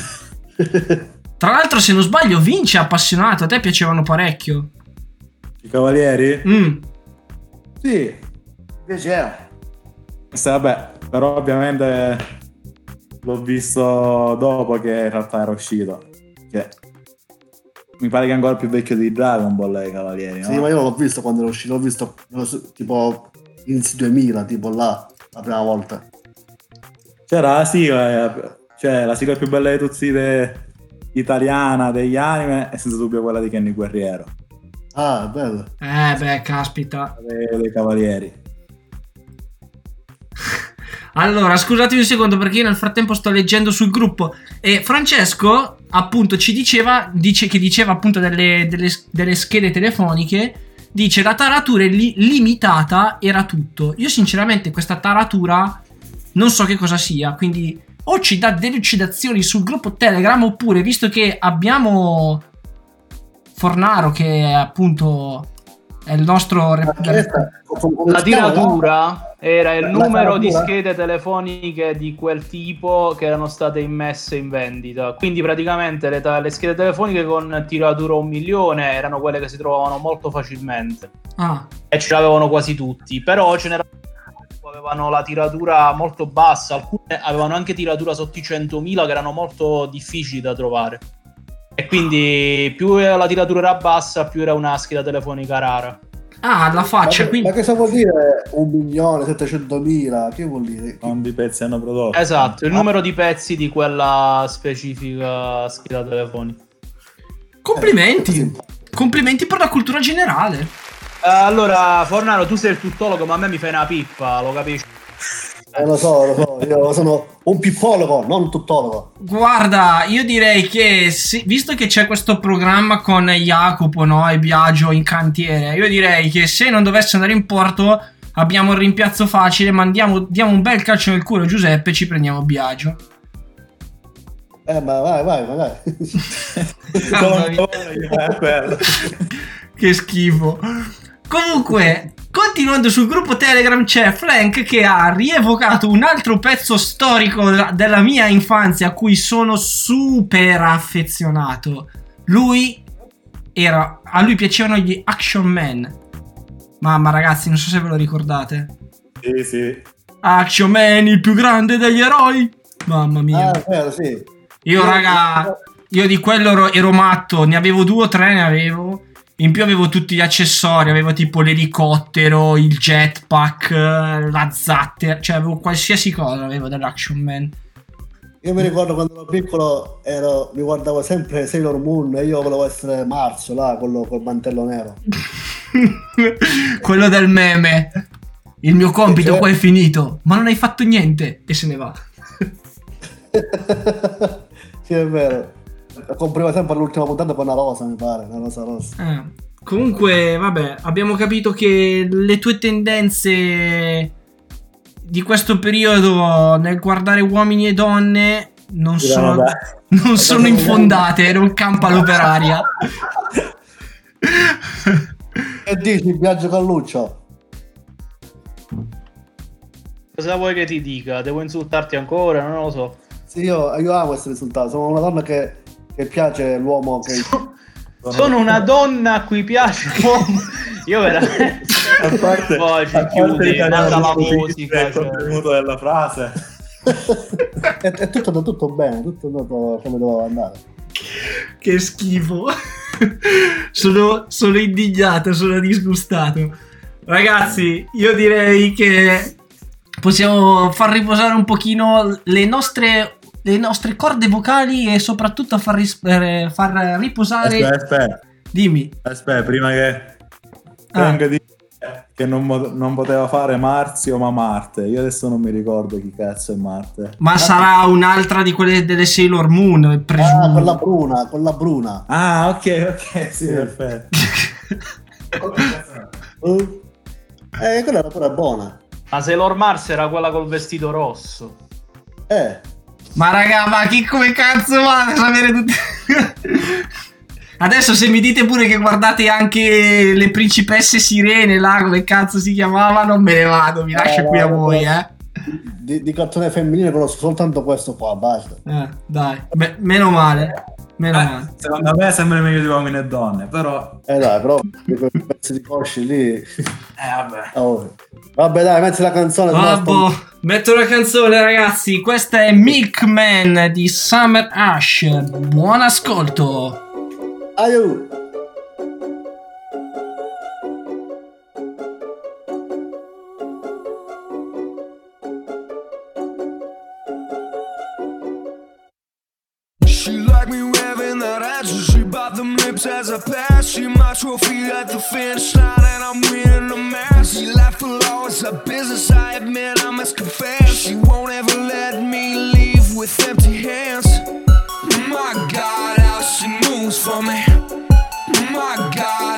Tra l'altro, se non sbaglio, Vince è appassionato. A te piacevano parecchio. I cavalieri? Mm. Sì. Piaceva. Sì, vabbè, però ovviamente l'ho visto dopo che in realtà era uscito. Che mi pare che è ancora più vecchio di Dragon Ball i cavalieri, Sì, no? ma io l'ho visto quando era uscito, l'ho visto tipo inizi 2000, tipo là, la prima volta. C'era la sigla, eh, cioè la sigla più bella di tutti de- italiana degli anime e senza dubbio quella di Kenny Guerriero, Ah, bello. Eh, beh, caspita. dei, dei cavalieri. Allora, scusatemi un secondo perché io nel frattempo sto leggendo sul gruppo. E Francesco, appunto, ci diceva, dice che diceva appunto delle, delle- delle schede telefoniche. Dice la taratura è li- limitata era tutto. Io sinceramente questa taratura non so che cosa sia, quindi o ci dà delucidazioni sul gruppo Telegram oppure visto che abbiamo Fornaro che appunto è il nostro La tiratura era il numero di schede telefoniche di quel tipo che erano state immesse in vendita. Quindi praticamente le, ta- le schede telefoniche con tiratura un milione erano quelle che si trovavano molto facilmente. Ah, E ce l'avevano quasi tutti. Però ce n'erano che avevano la tiratura molto bassa, alcune avevano anche tiratura sotto i 100.000 che erano molto difficili da trovare. E quindi più la tiratura era bassa, più era una scheda telefonica rara. ah la Ma, faccia, che- quindi ma cosa vuol dire un milione, 700 mila? Che vuol dire? Quanti pezzi hanno prodotto? Esatto, il numero di pezzi di quella specifica scheda telefonica. complimenti. Complimenti per la cultura generale. Eh, allora, Fornaro, tu sei il tuttologo, ma a me mi fai una pippa, lo capisci? Eh, lo so, lo so, io sono un pippologo, non un tuttologo. Guarda, io direi che se- visto che c'è questo programma con Jacopo no, e Biagio in cantiere, io direi che se non dovesse andare in porto abbiamo il rimpiazzo facile, mandiamo, diamo un bel calcio nel culo a Giuseppe e ci prendiamo Biagio. Eh, ma vai, vai, ma mia. Eh, quello. che schifo. Comunque, continuando sul gruppo Telegram c'è Frank che ha rievocato un altro pezzo storico della- mia infanzia a cui sono super affezionato. Lui era a lui piacevano gli Action Man. Mamma ragazzi, non so se ve lo ricordate. Sì, sì. Action Man, il più grande degli eroi. Mamma mia. Ah, vero, sì. Io, raga, io di quello ero, ero matto, ne avevo due o tre, ne avevo. In più avevo tutti gli accessori, avevo tipo l'elicottero, il jetpack, eh, la zattera, cioè avevo qualsiasi cosa, avevo dell'Action Man. Io mi ricordo quando ero piccolo, ero, mi guardavo sempre Sailor Moon e io volevo essere Marzio, là, quello col mantello nero. quello del meme. Il mio compito Cioè- qua è finito, ma non hai fatto niente e se ne va. Sì, è vero. Compriva sempre all'ultima puntata con una rosa, mi pare, una rosa rossa. Eh, Comunque, vabbè, abbiamo capito che le tue tendenze di questo periodo nel guardare uomini e donne non Sì, sono, vabbè. non sono infondate, non campano per aria. Che dici, il viaggio con Luccio? Cosa vuoi che ti dica? Devo insultarti ancora? Non lo so. Sì, io, io amo essere insultato. Sono una donna che, che piace l'uomo che... Sono una donna a cui piace l'uomo. Io veramente. A parte, Poi ci a parte chiudi, l'italiano manda la musica. il cioè. della frase. è, è tutto andato tutto bene, tutto andato come doveva andare. Che schifo. sono, sono indignato, sono disgustato. Ragazzi, io direi che possiamo far riposare un pochino le nostre, le nostre corde vocali e soprattutto far, ris- eh, far riposare... Aspetta, aspetta, Dimmi. aspetta, prima che Ah. di che non, mo- non poteva fare Marzio ma Marte. Io adesso non mi ricordo chi cazzo è Marte. Ma sarà un'altra di quelle delle Sailor Moon, presumo. Ah, quella bruna, quella bruna. Ah, ok, ok, sì, perfetto. Uh, eh, quella era pure buona. Ma Sailor Mars era quella col vestito rosso. Eh, Ma raga, ma chi come cazzo va a sapere tutti... Adesso se mi dite pure che guardate anche le principesse sirene là, come cazzo si chiamavano, me ne vado, mi lascio qui a voi, eh. di, di cartone femminile conosco soltanto questo qua, basta. Eh, dai, Beh, meno male, meno male. Eh, secondo me sembra meglio di uomini e donne, però... Eh dai, però di quei pezzi di cosci lì... Eh, vabbè. Oh. Vabbè dai, metti la canzone. no sto- Vabbè, metto la canzone ragazzi, questa è Milkman di Summer Ash, buon ascolto. Aiuto! As I pass. She my trophy at the finish line, and I'm winning the match. She laughed below, it's a business. I admit, I must confess. She won't ever let me leave with empty hands. My God, how she moves for me. My God,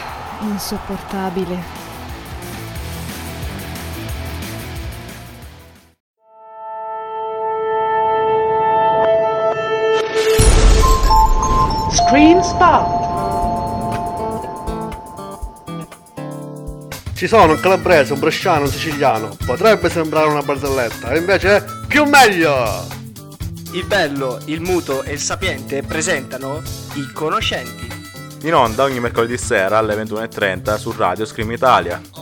insopportabile. Screen Spot! Ci sono un calabrese, un bresciano, un siciliano. Potrebbe sembrare una barzelletta, e invece è più meglio! Il bello, il muto e il sapiente presentano i conoscenti. In onda ogni mercoledì sera alle 21.30 su Radio Scream Italia.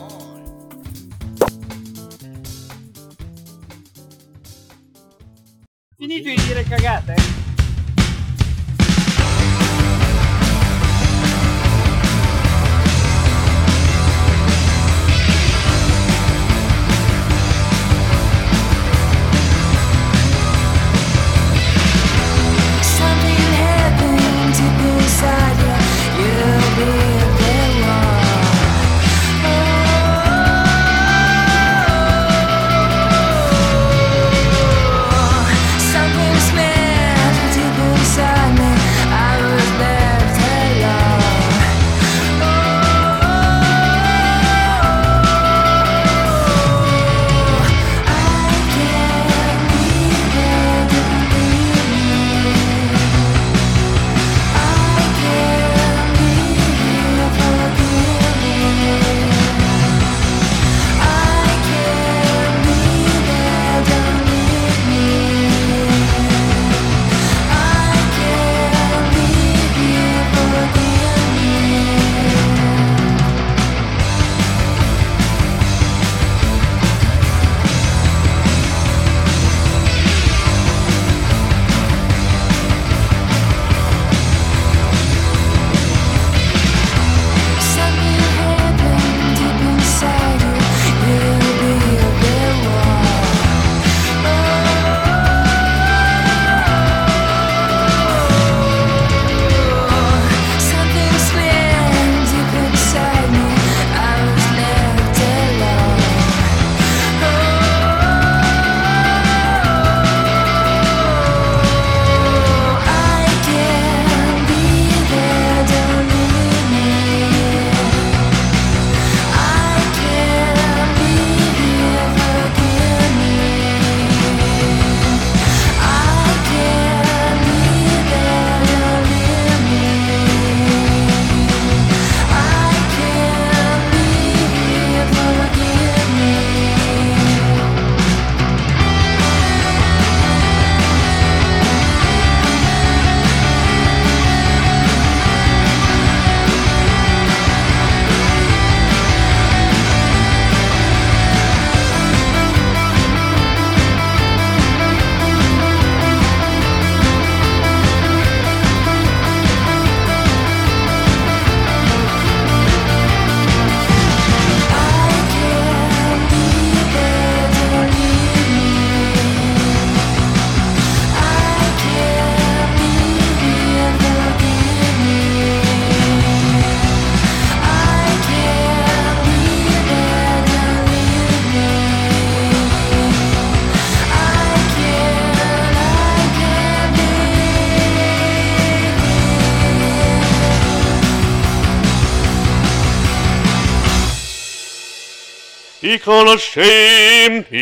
I conoscenti.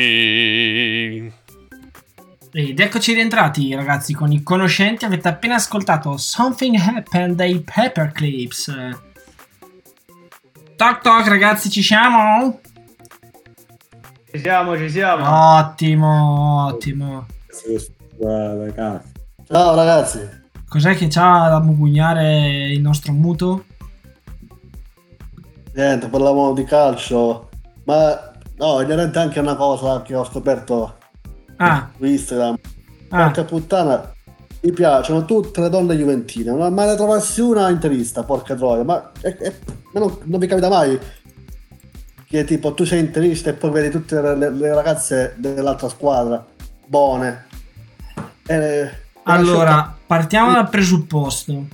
Ed eccoci rientrati ragazzi con i conoscenti, avete appena ascoltato Something Happened dei Paperclips. Toc toc ragazzi ci siamo? Ci siamo, ci siamo. Ottimo, ottimo. Ciao ragazzi. Cos'è che c'ha da mugugnare il nostro muto? Niente, parlavamo di calcio, ma no, inerente anche una cosa che ho scoperto Ah. su Instagram. Ah. Porca puttana, mi piacciono tutte le donne juventine, ma, ma ne trovassi una interista, porca troia, ma, è- è- ma non, non vi capita mai che tipo tu sei interista e poi vedi tutte le, le- le ragazze dell'altra squadra, buone. E, Allora, partiamo dal presupposto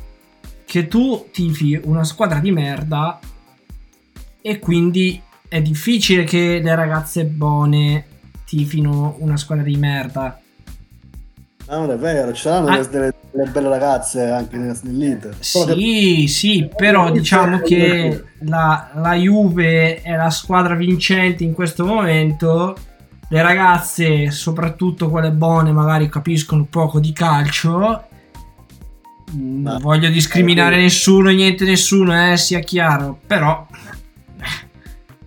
che tu tifi una squadra di merda e quindi è difficile che le ragazze buone tifino una squadra di merda. Ma non è vero, ci saranno Ah. delle, delle belle ragazze anche nel- nell'Inter. Solo che- Sì, sì, però diciamo che la, la Juve è la squadra vincente in questo momento. Le ragazze, soprattutto quelle buone, magari capiscono poco di calcio. Non voglio discriminare nessuno, niente nessuno, eh, sia chiaro, però.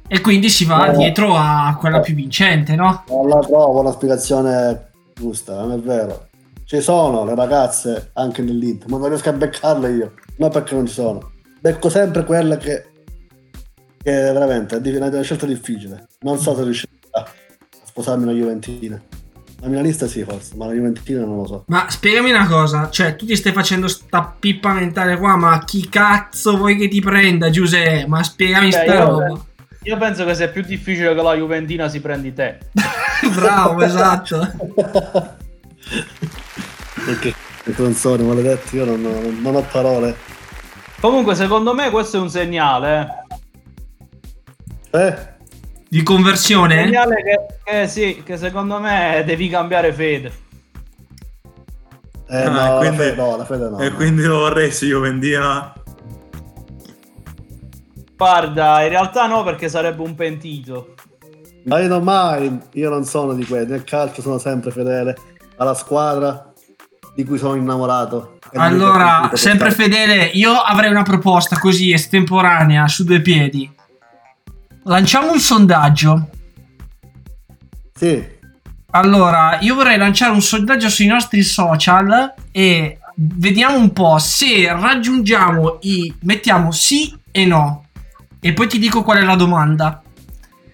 E quindi si va No. dietro a quella più vincente, no? Non la trovo una spiegazione giusta, non è vero. Ci sono le ragazze anche nell'Inter, ma non riesco a beccarle io. Non perché non ci sono. Becco sempre quelle che, che veramente è una scelta difficile. Non so se riuscirò a sposarmi una Juventina. La milanista sì, forse, ma la Juventina non lo so. Ma spiegami una cosa, cioè tu ti stai facendo sta pippa mentale qua, ma chi cazzo vuoi che ti prenda, Giuseppe? Ma spiegami Beh, sta roba. Io penso che sia più difficile che la Juventina si prendi te. Bravo, esatto. Perché i canzoni maledetti, io non, non- non ho parole. Comunque, secondo me questo è un segnale. Eh? Di Un conversione? segnale che, che sì, che secondo me devi cambiare fede. Eh Ah, no, la quindi- fede no, la fede no. E quindi lo vorresti Juventina? Guarda, in realtà no, perché sarebbe un pentito. Ma io non mai, io non sono di quelli. Nel calcio sono sempre fedele alla squadra di cui sono innamorato. Allora, sempre fedele, io avrei una proposta così estemporanea su due piedi. Lanciamo un sondaggio. Sì. Allora, io vorrei lanciare un sondaggio sui nostri social e vediamo un po' se raggiungiamo i mettiamo sì e no. E poi ti dico qual è la domanda.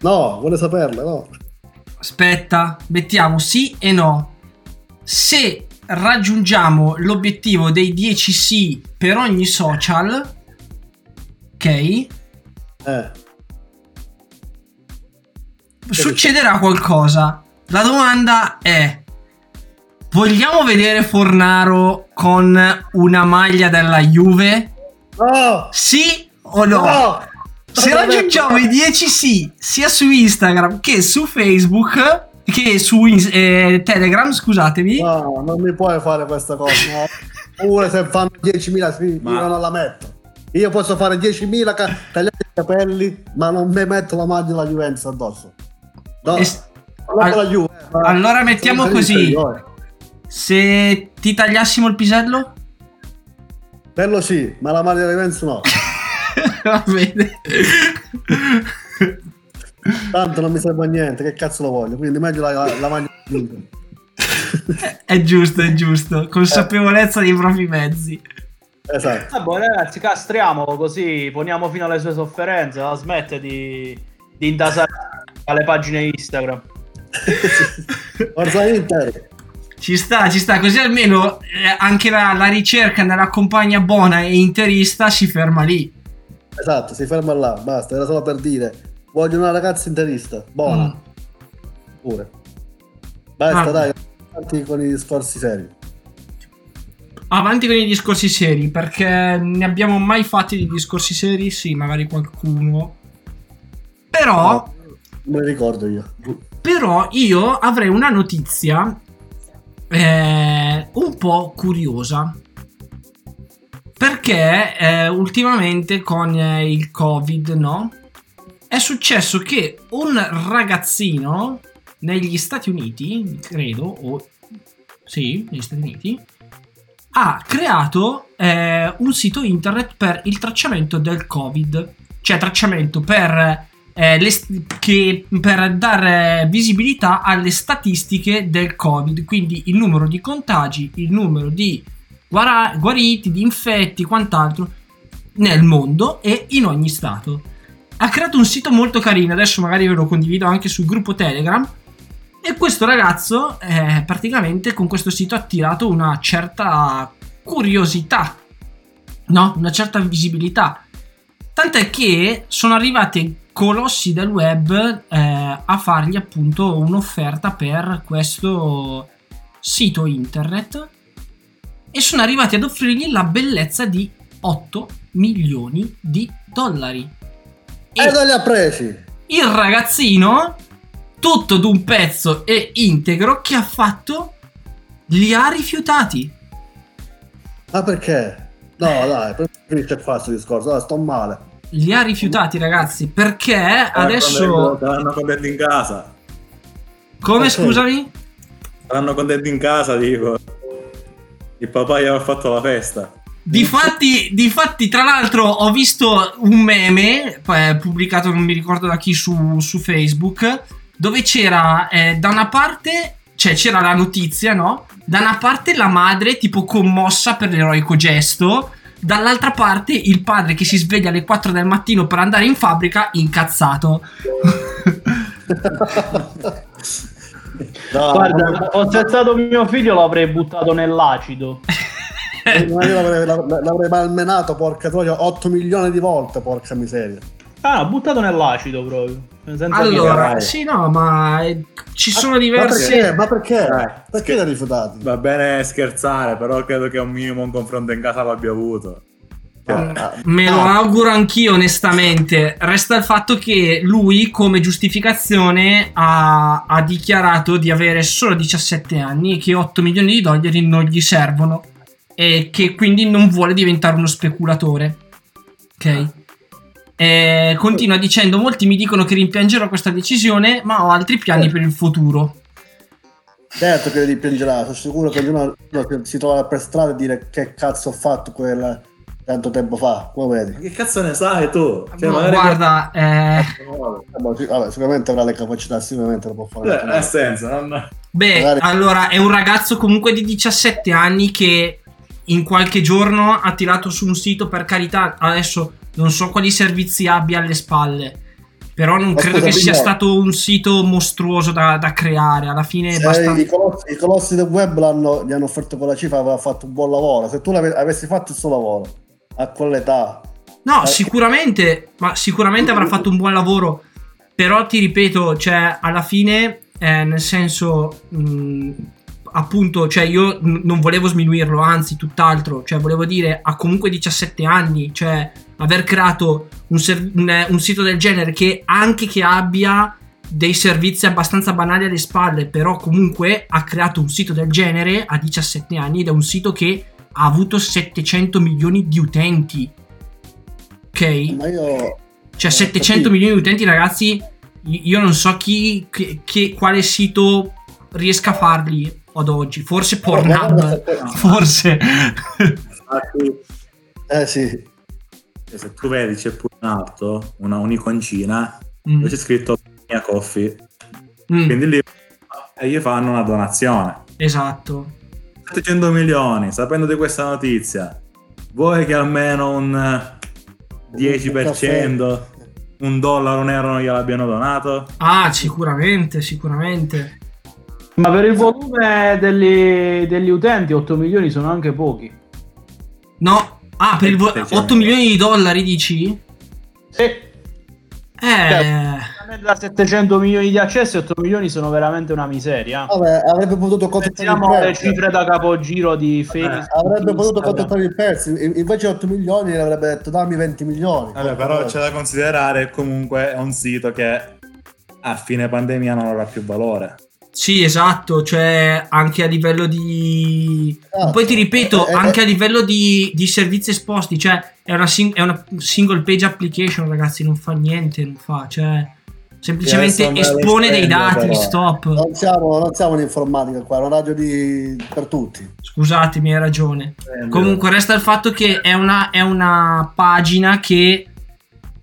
No, vuole saperla, no. Aspetta, mettiamo sì e no. Se raggiungiamo l'obiettivo dei 10 sì per ogni social, ok? Eh. Succederà qualcosa. La domanda è: vogliamo vedere Fornaro con una maglia della Juve? No! Sì o no? No! Se raggiungiamo i 10 sì, sia su Instagram che su Facebook, che su eh, Telegram, scusatemi. No, non mi puoi fare questa cosa. No. Pure se fanno 10.000 sì, io non la metto. Io posso fare 10.000 ca- tagliare i capelli, ma non mi metto la maglia della Juventus addosso. No, E s- non al- con la Juve, eh, ma- allora mettiamo così. Se ti tagliassimo il pisello? Bello sì, ma la maglia della Juventus no. Va bene. Tanto non mi serve a niente, che cazzo lo voglio? Quindi meglio la, la, Juve. È giusto, è giusto. Consapevolezza dei propri mezzi. Esatto. Vabbè, ragazzi, castriamolo così poniamo fino alle sue sofferenze. La smette di, di intasare alle pagine Instagram. Forza Inter. Ci sta, ci sta, così almeno eh, anche la, la ricerca nella compagna buona e interista si ferma lì. Esatto, si ferma là, basta, era solo per dire. Voglio una ragazza interista, buona. Mm. Pure. Basta, Ah. dai, avanti con i discorsi seri. Avanti con i discorsi seri, perché ne abbiamo mai fatti di discorsi seri? Sì, magari qualcuno. Però, Non me li ricordo io. però io avrei una notizia eh, un po' curiosa. Perché eh, ultimamente con eh, il Covid, no? è successo che un ragazzino negli Stati Uniti, credo, o sì, negli Stati Uniti, ha creato eh, un sito internet per il tracciamento del Covid, cioè tracciamento per, eh, le, che, per dare visibilità alle statistiche del Covid, quindi il numero di contagi, il numero di guara- guariti, di infetti, quant'altro nel mondo e in ogni stato. Ha creato un sito molto carino, adesso magari ve lo condivido anche sul gruppo Telegram. E questo ragazzo eh, praticamente con questo sito ha attirato una certa curiosità, no? Una certa visibilità. Tant'è che sono arrivati colossi del web eh, a fargli appunto un'offerta per questo sito internet e sono arrivati ad offrirgli la bellezza di 8 milioni di dollari. E non li ha presi. Il ragazzino, tutto d'un pezzo e integro, che ha fatto? Li ha rifiutati. Ma perché? No, dai, finisce qua questo discorso, dai, sto male. Li ha rifiutati, ragazzi, perché Eh, adesso... Saranno contenti in casa. Come, Ok. scusami? Saranno contenti in casa, dico. Il papà gli aveva fatto la festa. Difatti, difatti, tra l'altro, ho visto un meme eh, pubblicato, non mi ricordo da chi, su, su Facebook, dove c'era eh, da una parte, cioè c'era la notizia, no? Da una parte la madre, tipo commossa per l'eroico gesto, dall'altra parte il padre che si sveglia alle 4 del mattino per andare in fabbrica, incazzato. Guarda, fosse stato mio figlio l'avrei buttato nell'acido. Ma io l'avrei, l'avrei- malmenato, porca troia, 8 milioni di volte, porca miseria. Ah, buttato nell'acido proprio. Senza Allora, dire- sì, no, ma eh, ci sono Ma diverse... perché? Ma perché? Perché li ha rifiutati? Va bene scherzare, però credo che un minimo un confronto in casa l'abbia avuto. Cioè, Me lo auguro anch'io, onestamente. Resta il fatto che lui, come giustificazione, ha, ha dichiarato di avere solo 17 anni e che 8 milioni di dollari non gli servono. E che quindi non vuole diventare uno speculatore. Ok. E continua dicendo: Molti mi dicono che rimpiangerò questa decisione, ma ho altri piani per il futuro. Certo che rimpiangerà, sono sicuro che ognuno si trova per strada e dire che cazzo ho fatto quel tanto tempo fa, come vedi? che cazzo ne sai tu? Cioè, No, guarda, eh, Vabbè, sì, vabbè, sicuramente avrà le capacità, sicuramente lo può fare. Cioè, nel senso, non... Beh, Magari- allora è un ragazzo comunque di 17 anni che in qualche giorno ha tirato su un sito per carità. Adesso non so quali servizi abbia alle spalle. Però non Ma credo scusa, che sia Bignò. stato un sito mostruoso da, da creare. Alla fine Se basta. i, colossi, i colossi del web l'hanno, gli hanno offerto quella cifra, aveva fatto un buon lavoro. Se tu avessi fatto il suo lavoro a quell'età, No, Eh, sicuramente, ma sicuramente avrà fatto un buon lavoro. Però ti ripeto, cioè, alla fine, eh, nel senso, mh, appunto, cioè, io n- non volevo sminuirlo, anzi, tutt'altro. Cioè, volevo dire, ha comunque 17 anni, cioè, aver creato un, ser- un- un sito del genere che anche che abbia dei servizi abbastanza banali alle spalle, però comunque ha creato un sito del genere a 17 anni ed è un sito che ha avuto 700 milioni di utenti. Ok? ma io Cioè, Eh, 700 capito. milioni di utenti, ragazzi. Io non so chi, che, che- quale sito riesca a farli ad oggi. Forse Pornhub. Forse. eh sì, Se tu vedi c'è pure in alto una un'iconcina Mm. dove c'è scritto mia coffee. Mm, Quindi lì e gli fanno una donazione. esatto. 700 milioni, sapendo di questa notizia, vuoi che almeno un eh, 10%, un dollaro, un euro non gliel'abbiano donato? Ah, sicuramente, sicuramente. Ma per il volume degli, degli utenti 8 milioni sono anche pochi. No. Ah, per il vo- 8 milioni di dollari dici? Sì. Eh. Da 700 milioni di accessi 8 milioni sono veramente una miseria. vabbè, avrebbe potuto contattare prezzo. cifre da capogiro di Facebook. Avrebbe potuto contattare il prezzo, in- invece 8 milioni gli avrebbe detto dammi 20 milioni. Vabbè, però c'è da considerare comunque è un sito che a fine pandemia non avrà più valore. Sì, esatto, cioè anche a livello di... Ah, Poi ti ripeto, eh, eh, anche a livello di, di servizi esposti, cioè è una, sing- è una single page application, ragazzi, non fa niente, non fa, cioè semplicemente espone dei dati, però. stop. Non siamo, non siamo un'informatica qua, è una radio di... per tutti. Scusatemi, hai ragione. Eh, Comunque resta il fatto che è una, è una pagina che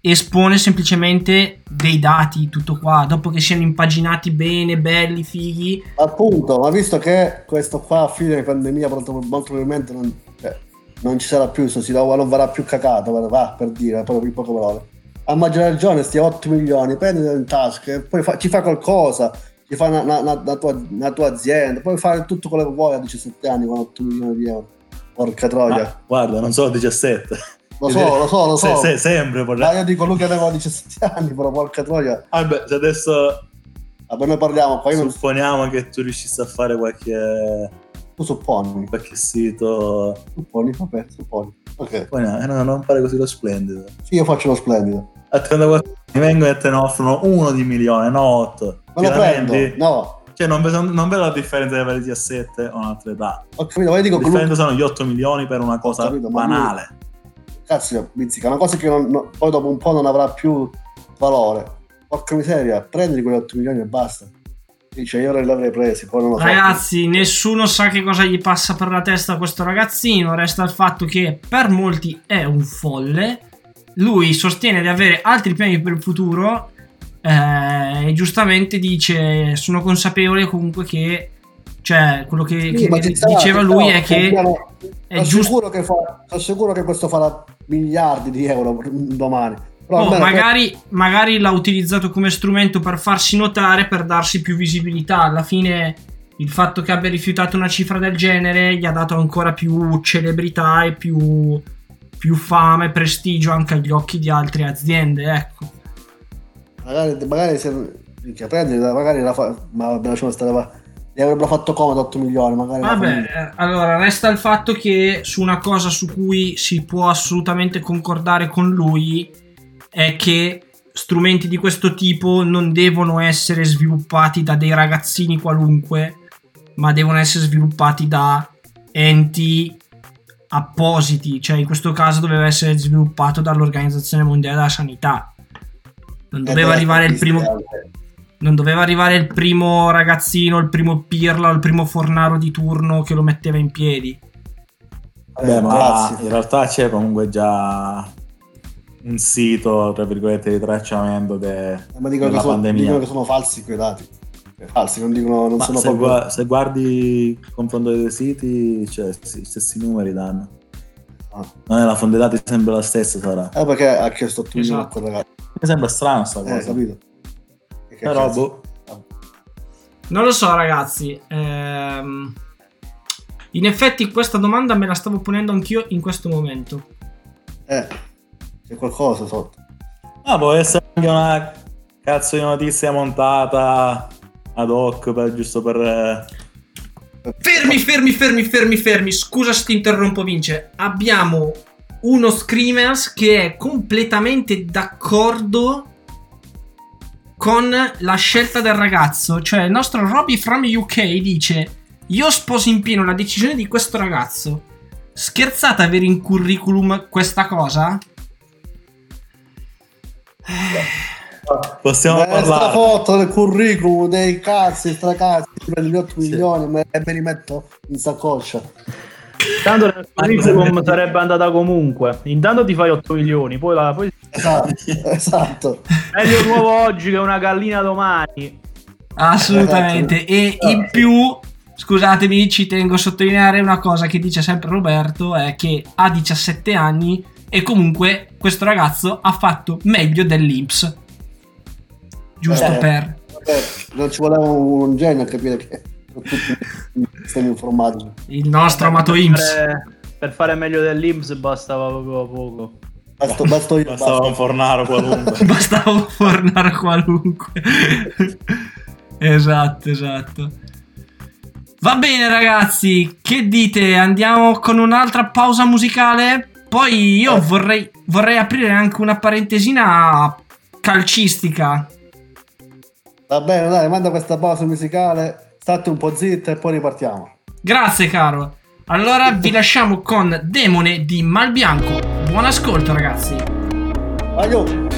espone semplicemente dei dati, tutto qua. Dopo che siano impaginati bene, belli, fighi. Appunto, ma visto che questo qua a fine pandemia molto, molto probabilmente non, cioè, non ci sarà più, questo sito non verrà più cacato, va- va per dire, proprio in poche parole. A maggior ragione, sti 8 milioni, prendili in tasca e poi fa- ci fa qualcosa, ci fa una, una- una- tua, una tua azienda, puoi fare tutto quello che vuoi a 17 anni con 8 milioni di euro. Porca troia. Ah, guarda, non sono 17. Lo so, lo so, lo so. Se- se- sempre, Ma io dico lui che aveva 17 anni, però porca troia. Vabbè, se adesso Vabbè, noi parliamo qua, io non supponiamo che tu riuscissi a fare qualche, tu supponi. qualche sito. Supponi, vabbè, supponi. Ok. Poi no, eh, no, non fare così lo splendido. Sì, io faccio lo splendido. A 34 anni vengono e te ne offrono uno di milione, no 8. Me lo prendo. No, Cioè, non vedo, non vedo la differenza di avere 17 o un'altra età. ho capito, ma io dico La differenza sono gli 8 milioni per una cosa capito, ma lui- banale. Cazzo, Bizzica, una cosa che non- no- poi dopo un po' non avrà più valore. Porca miseria, prendi quegli 8 milioni e basta. Dice, io li avrei presi, poi non lo. Ragazzi, nessuno sa che cosa gli passa per la testa a questo ragazzino. Resta il fatto che per molti è un folle. Lui sostiene di avere altri piani per il futuro. eh, e giustamente dice: Sono consapevole comunque che. Cioè, quello che, Sì, che sta, diceva lui è che è giusto. sicuro che fa- sono sicuro che questo farà miliardi di euro domani. Però Oh, magari, magari l'ha utilizzato come strumento per farsi notare, per darsi più visibilità. Alla fine, il fatto che abbia rifiutato una cifra del genere gli ha dato ancora più celebrità e più, più fama e prestigio anche agli occhi di altre aziende. Ecco. Magari, magari se minchia, prendi, magari la fa, ma vabbè, lasciamo stare, va. gli avrebbero fatto comodo 8 milioni, magari Vabbè, eh, allora resta il fatto che su una cosa su cui si può assolutamente concordare con lui è che strumenti di questo tipo non devono essere sviluppati da dei ragazzini qualunque, ma devono essere sviluppati da enti appositi, cioè in questo caso doveva essere sviluppato dall'Organizzazione Mondiale della Sanità. Non Eh, doveva arrivare il primo non doveva arrivare il primo ragazzino, il primo pirla, o il primo fornaro di turno che lo metteva in piedi. Vabbè, Eh, ma grazie. in realtà c'è comunque già un sito, tra virgolette, di tracciamento de- Eh, ma dicono che, della sono, pandemia. dicono che sono falsi quei dati. Eh, Falsi, non dicono, non Ma sono se, proprio... gua- se guardi il confronto dei siti, cioè, gli stessi numeri danno. Ah. Non è la fonte dati sempre la stessa, sarà. Eh, perché ha chiesto 8 milioni a Esatto. quel ragazzo. Mi sembra strano sta Eh, cosa. capito? E che Però, boh, Non lo so, ragazzi. Ehm, In effetti, questa domanda me la stavo ponendo anch'io in questo momento. Eh, c'è qualcosa sotto. Ah, può essere anche una cazzo di notizia montata ad hoc per, giusto per... eh, Fermi, fermi, fermi, fermi, fermi. Scusa se ti interrompo, Vince. Abbiamo uno Screamers che è completamente d'accordo con la scelta del ragazzo. Cioè, il nostro Robbie from UK dice: Io sposo in pieno la decisione di questo ragazzo. Scherzate avere in curriculum questa cosa? Possiamo Eh, sta parlare. foto del curriculum dei cazzi, stracazzi, per gli 8 milioni me- e me li metto in saccoccia. Tanto nel curriculum sarebbe andata comunque. Intanto ti fai 8 milioni, poi, la, poi Esatto, esatto. meglio un uovo oggi che una gallina domani. Assolutamente. E in più, scusatemi, ci tengo a sottolineare una cosa che dice sempre Roberto: è che ha 17 anni e comunque questo ragazzo ha fatto meglio dell'Inps. Giusto Eh. per. Vabbè, non ci voleva un genio a capire che sistemi informatici. Il nostro amato per IMSS. fare, per fare meglio dell'Inps bastava proprio poco. Basta, basta io, Bastava basta. un fornaro qualunque. Bastava un fornare qualunque. esatto, esatto. Va bene, ragazzi. Che dite? Andiamo con un'altra pausa musicale? Poi io vorrei, vorrei aprire anche una parentesina calcistica. Va bene, dai, manda questa pausa musicale, state un po' zitta e poi ripartiamo. Grazie caro. Allora vi lasciamo con Demone di Malbianco. Buon ascolto ragazzi. Aiuto.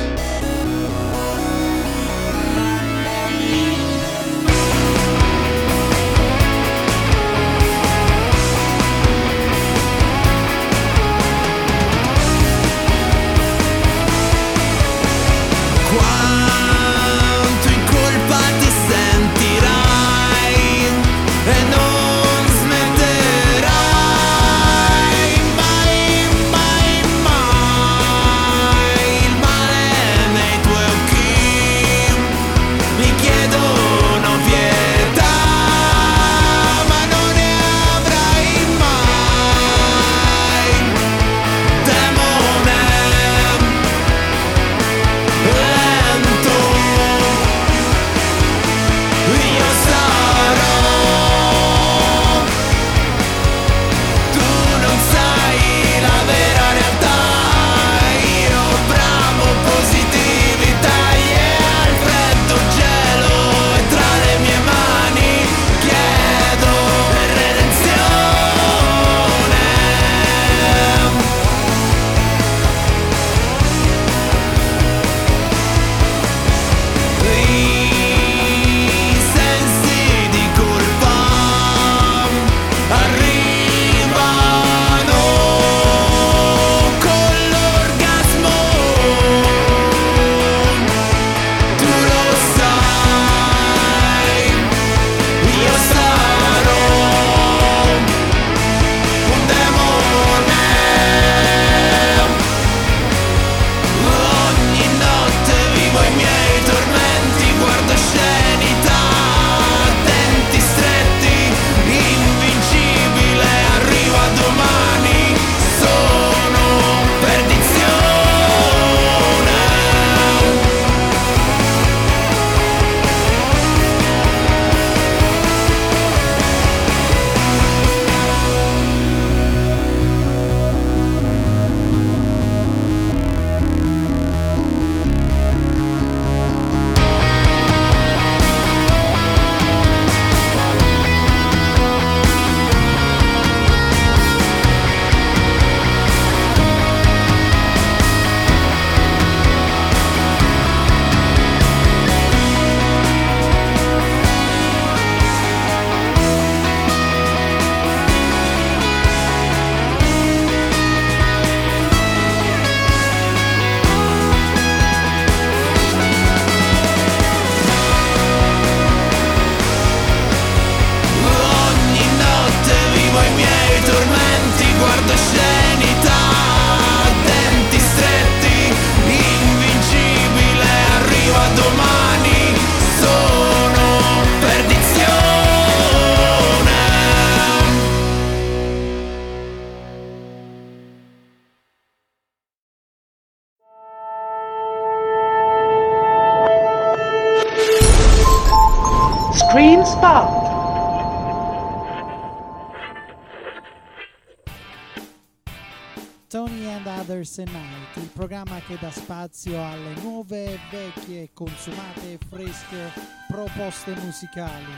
Programma che dà spazio alle nuove, vecchie, consumate e fresche proposte musicali.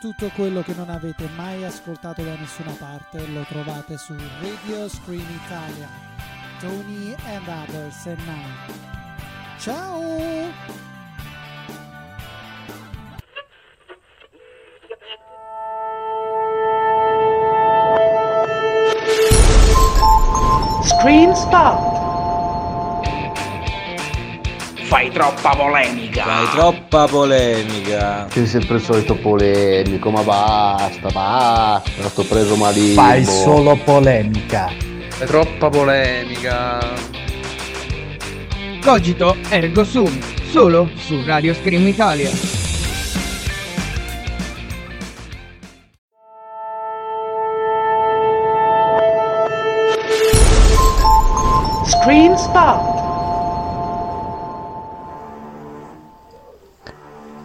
Tutto quello che non avete mai ascoltato da nessuna parte lo trovate su Radio Screen Italia. Tony and Others and Night. Ciao! Screen Spot. Fai troppa polemica. Fai troppa polemica. Sei sempre il solito polemico, ma basta, basta, sto preso malissimo. Fai solo polemica. Fai troppa polemica. Cogito ergo sum, solo su Radio Scream Italia. Screen Spot.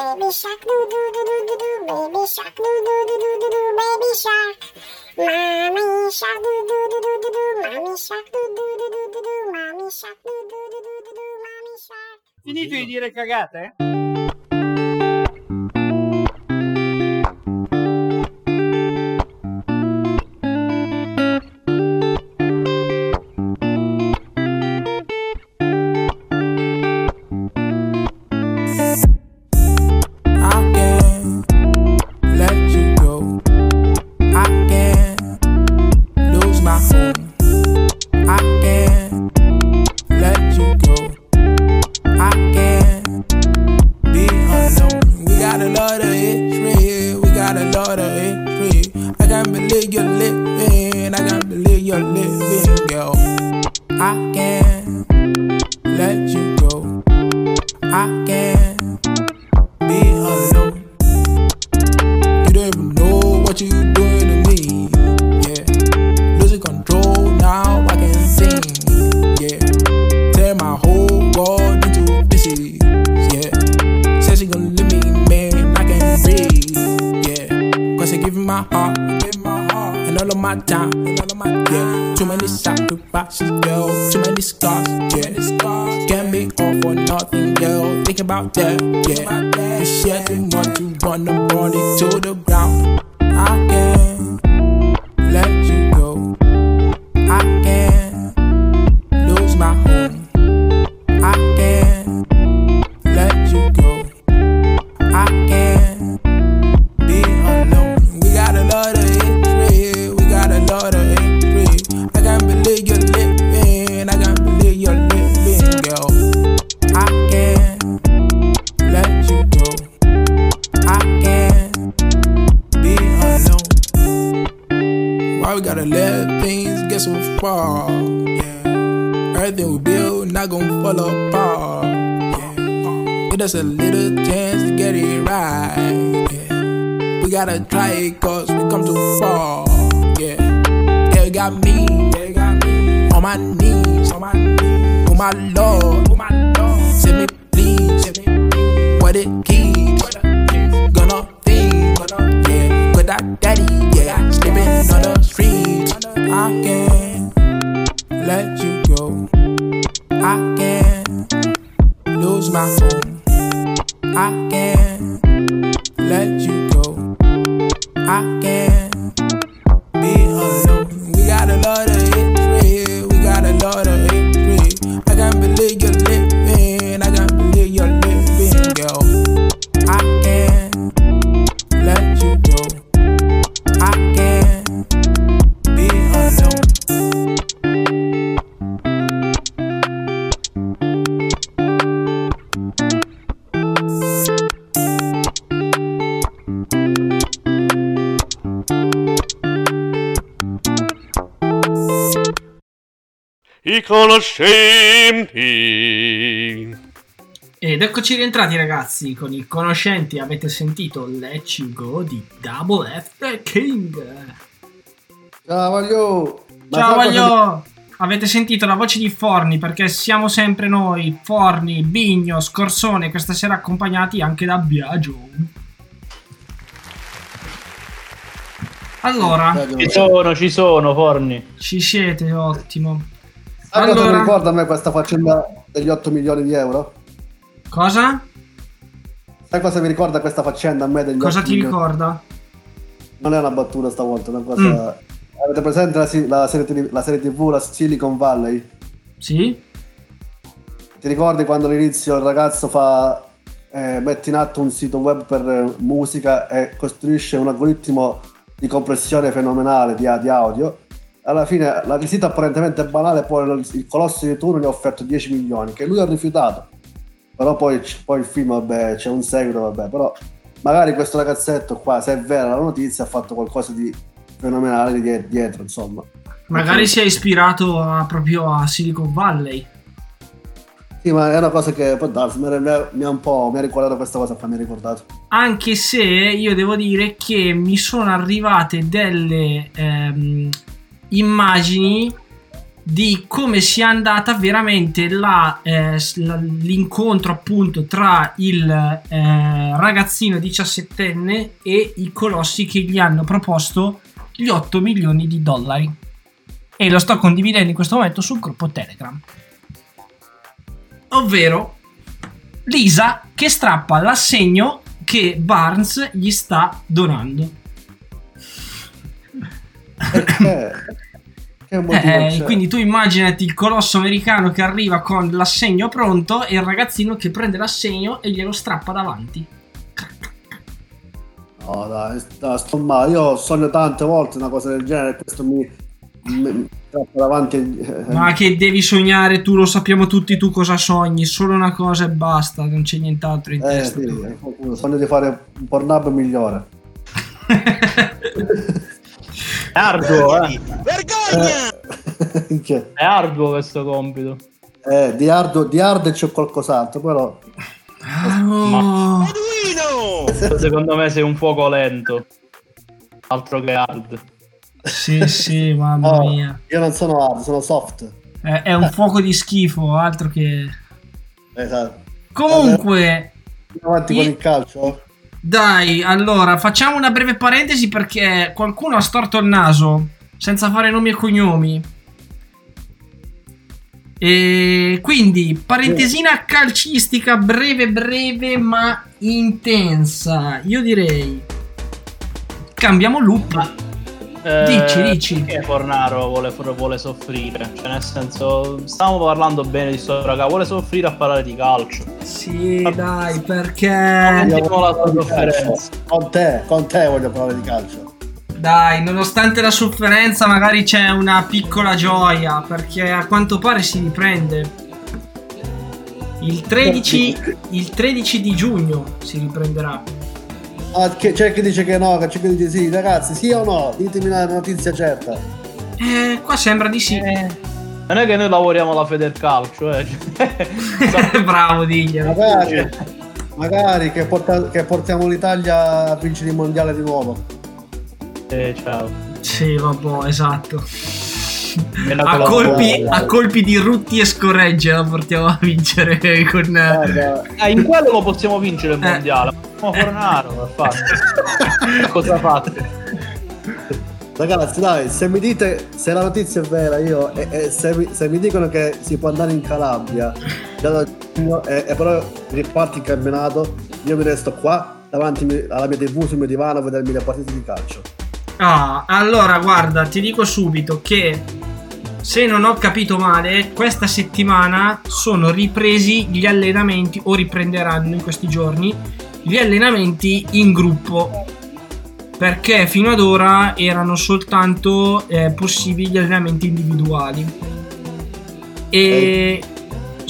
Baby shark doo doo doo doo doo doo, baby shark doo doo doo doo doo doo, baby shark. Mommy shark doo doo doo doo doo doo, mommy shark doo doo doo doo doo doo, mommy shark doo doo doo doo doo, mommy shark. Finito di dire cagate? Eccoci rientrati ragazzi con i conoscenti, avete sentito Let You Go di Double F The King. Ciao voglio. Ciao voglio! Avete sentito la voce di Forni perché siamo sempre noi, Forni, Bigno, Scorsone, questa sera accompagnati anche da Biagio. Allora, Ci sono, ci sono, Forni. ci siete, ottimo. Mi Allora, ricorda a me questa faccenda degli 8 milioni di euro? Cosa? Sai cosa mi ricorda questa faccenda a me degli Cosa 8 ti ricorda? Non è una battuta stavolta, è una cosa... Mm. Avete presente la, la serie, TV la serie TV, la Silicon Valley? Sì? Ti ricordi quando all'inizio il ragazzo fa, eh, mette in atto un sito web per eh, musica e costruisce un algoritmo di compressione fenomenale di, di audio? Alla fine la visita apparentemente banale, poi il, il colosso di turno gli ha offerto 10 milioni, che lui ha rifiutato. Però poi, poi il film, vabbè, c'è un seguito, vabbè, però magari questo ragazzetto qua, se è vera la notizia, ha fatto qualcosa di fenomenale di- dietro, insomma. Magari si è ispirato a- proprio a Silicon Valley. Sì, ma è una cosa che può darsi, mi ha- mi ha un po' mi ha ricordato questa cosa qua, mi ha ricordato. anche se io devo dire che mi sono arrivate delle ehm, immagini di come sia andata veramente la, eh, l'incontro appunto tra il eh, ragazzino 17enne e i colossi che gli hanno proposto gli 8 milioni di dollari. E lo sto condividendo in questo momento sul gruppo Telegram. Ovvero Lisa che strappa l'assegno che Barnes gli sta donando Eh, c'è? quindi tu immaginati il colosso americano che arriva con l'assegno pronto e il ragazzino che prende l'assegno e glielo strappa davanti. No, dai, dai, sto male. Io sogno tante volte una cosa del genere. Questo mi, mi, davanti. eh, Ma che devi sognare tu, lo sappiamo tutti tu cosa sogni, solo una cosa e basta, non c'è nient'altro in eh, testa. sì, sogno di fare un pornab migliore. È arduo, eh. Che- È arduo questo compito. eh, di hard, di hard c'è qualcos'altro, però. Ma... Secondo me sei un fuoco lento. Altro che hard. Sì, sì, mamma Oh, mia. Io non sono hard, sono soft. È, è un fuoco di schifo, altro che... Esatto. Comunque, Andiamo avanti con Io- il calcio. Dai, allora, facciamo una breve parentesi perché qualcuno ha storto il naso, senza fare nomi e cognomi. E quindi, parentesina calcistica breve breve ma intensa. Io direi... Cambiamo loop. Eh, Dici, dici. Perché Fornaro vuole, vuole soffrire? Cioè, nel senso, stiamo parlando bene di sto raga, vuole soffrire a parlare di calcio. Sì, dai, perché... Sentiamo la sua sofferenza. Con te, con te voglio parlare di calcio. Dai, nonostante la sofferenza, magari c'è una piccola gioia, perché a quanto pare si riprende. Il 13, il 13 di giugno si riprenderà. Ah, che- c'è chi dice che no, che c'è chi dice sì, ragazzi, sì o no? Ditemi una notizia certa. Eh, qua sembra di sì. Non è che noi lavoriamo alla Federcalcio, eh. Bravo, diglielo. Magari, magari che, porta- che portiamo l'Italia a vincere il mondiale di nuovo. Eh, ciao. Sì, vabbè, esatto. Bella A colpi, squadra. a colpi di rutti e scorregge la portiamo a vincere con... Guarda, Eh, in quello lo possiamo vincere il Eh. mondiale. Ma Fornaro. Cosa fate? Ragazzi, dai, se mi dite se la notizia è vera, io e, e se, mi, se mi dicono che si può andare in Calabria e, e però riparti il campionato, io mi resto qua davanti alla mia TV sul mio divano a vedermi le partite di calcio. Ah, allora guarda, ti dico subito che se non ho capito male, questa settimana sono ripresi gli allenamenti o riprenderanno in questi giorni gli allenamenti in gruppo. Perché fino ad ora erano soltanto eh, possibili gli allenamenti individuali. E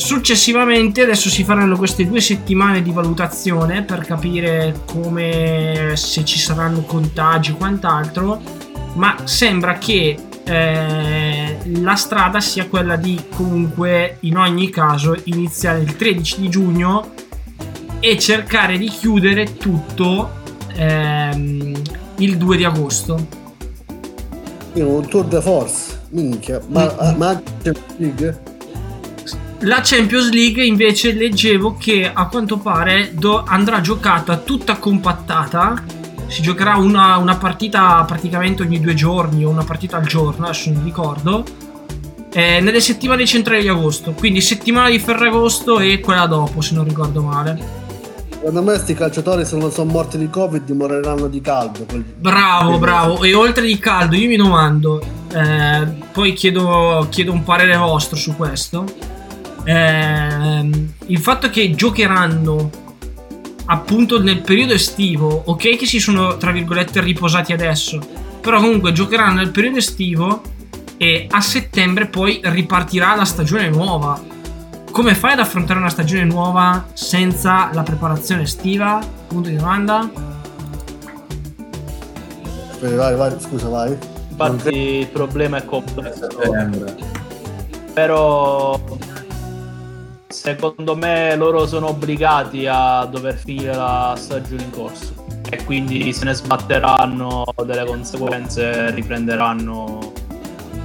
successivamente adesso si faranno queste due settimane di valutazione per capire come se ci saranno contagi e quant'altro ma sembra che eh, la strada sia quella di comunque in ogni caso iniziare il 13 di giugno e cercare di chiudere tutto ehm, il 2 di agosto Io un tour de force, minchia, ma, Mm. ma anche League? La Champions League invece leggevo che a quanto pare do- andrà giocata tutta compattata. Si giocherà una, una partita praticamente ogni due giorni o una partita al giorno, adesso non ricordo. eh, nelle settimane centrali di agosto, quindi settimana di Ferragosto e quella dopo, se non ricordo male. Secondo me sti calciatori se non sono morti di Covid moriranno di caldo. Bravo, bravo. E oltre di caldo, io mi domando, eh, poi chiedo, chiedo un parere vostro su questo. Ehm, il fatto che giocheranno appunto nel periodo estivo, ok che si sono tra virgolette riposati adesso, però comunque giocheranno nel periodo estivo e a settembre poi ripartirà la stagione nuova. Come fai ad affrontare una stagione nuova senza la preparazione estiva? Punto di domanda. Aspetta, vai, vai, scusa, vai. Infatti il problema è complesso. Però secondo me loro sono obbligati a dover finire la stagione in corso e quindi se ne sbatteranno delle conseguenze riprenderanno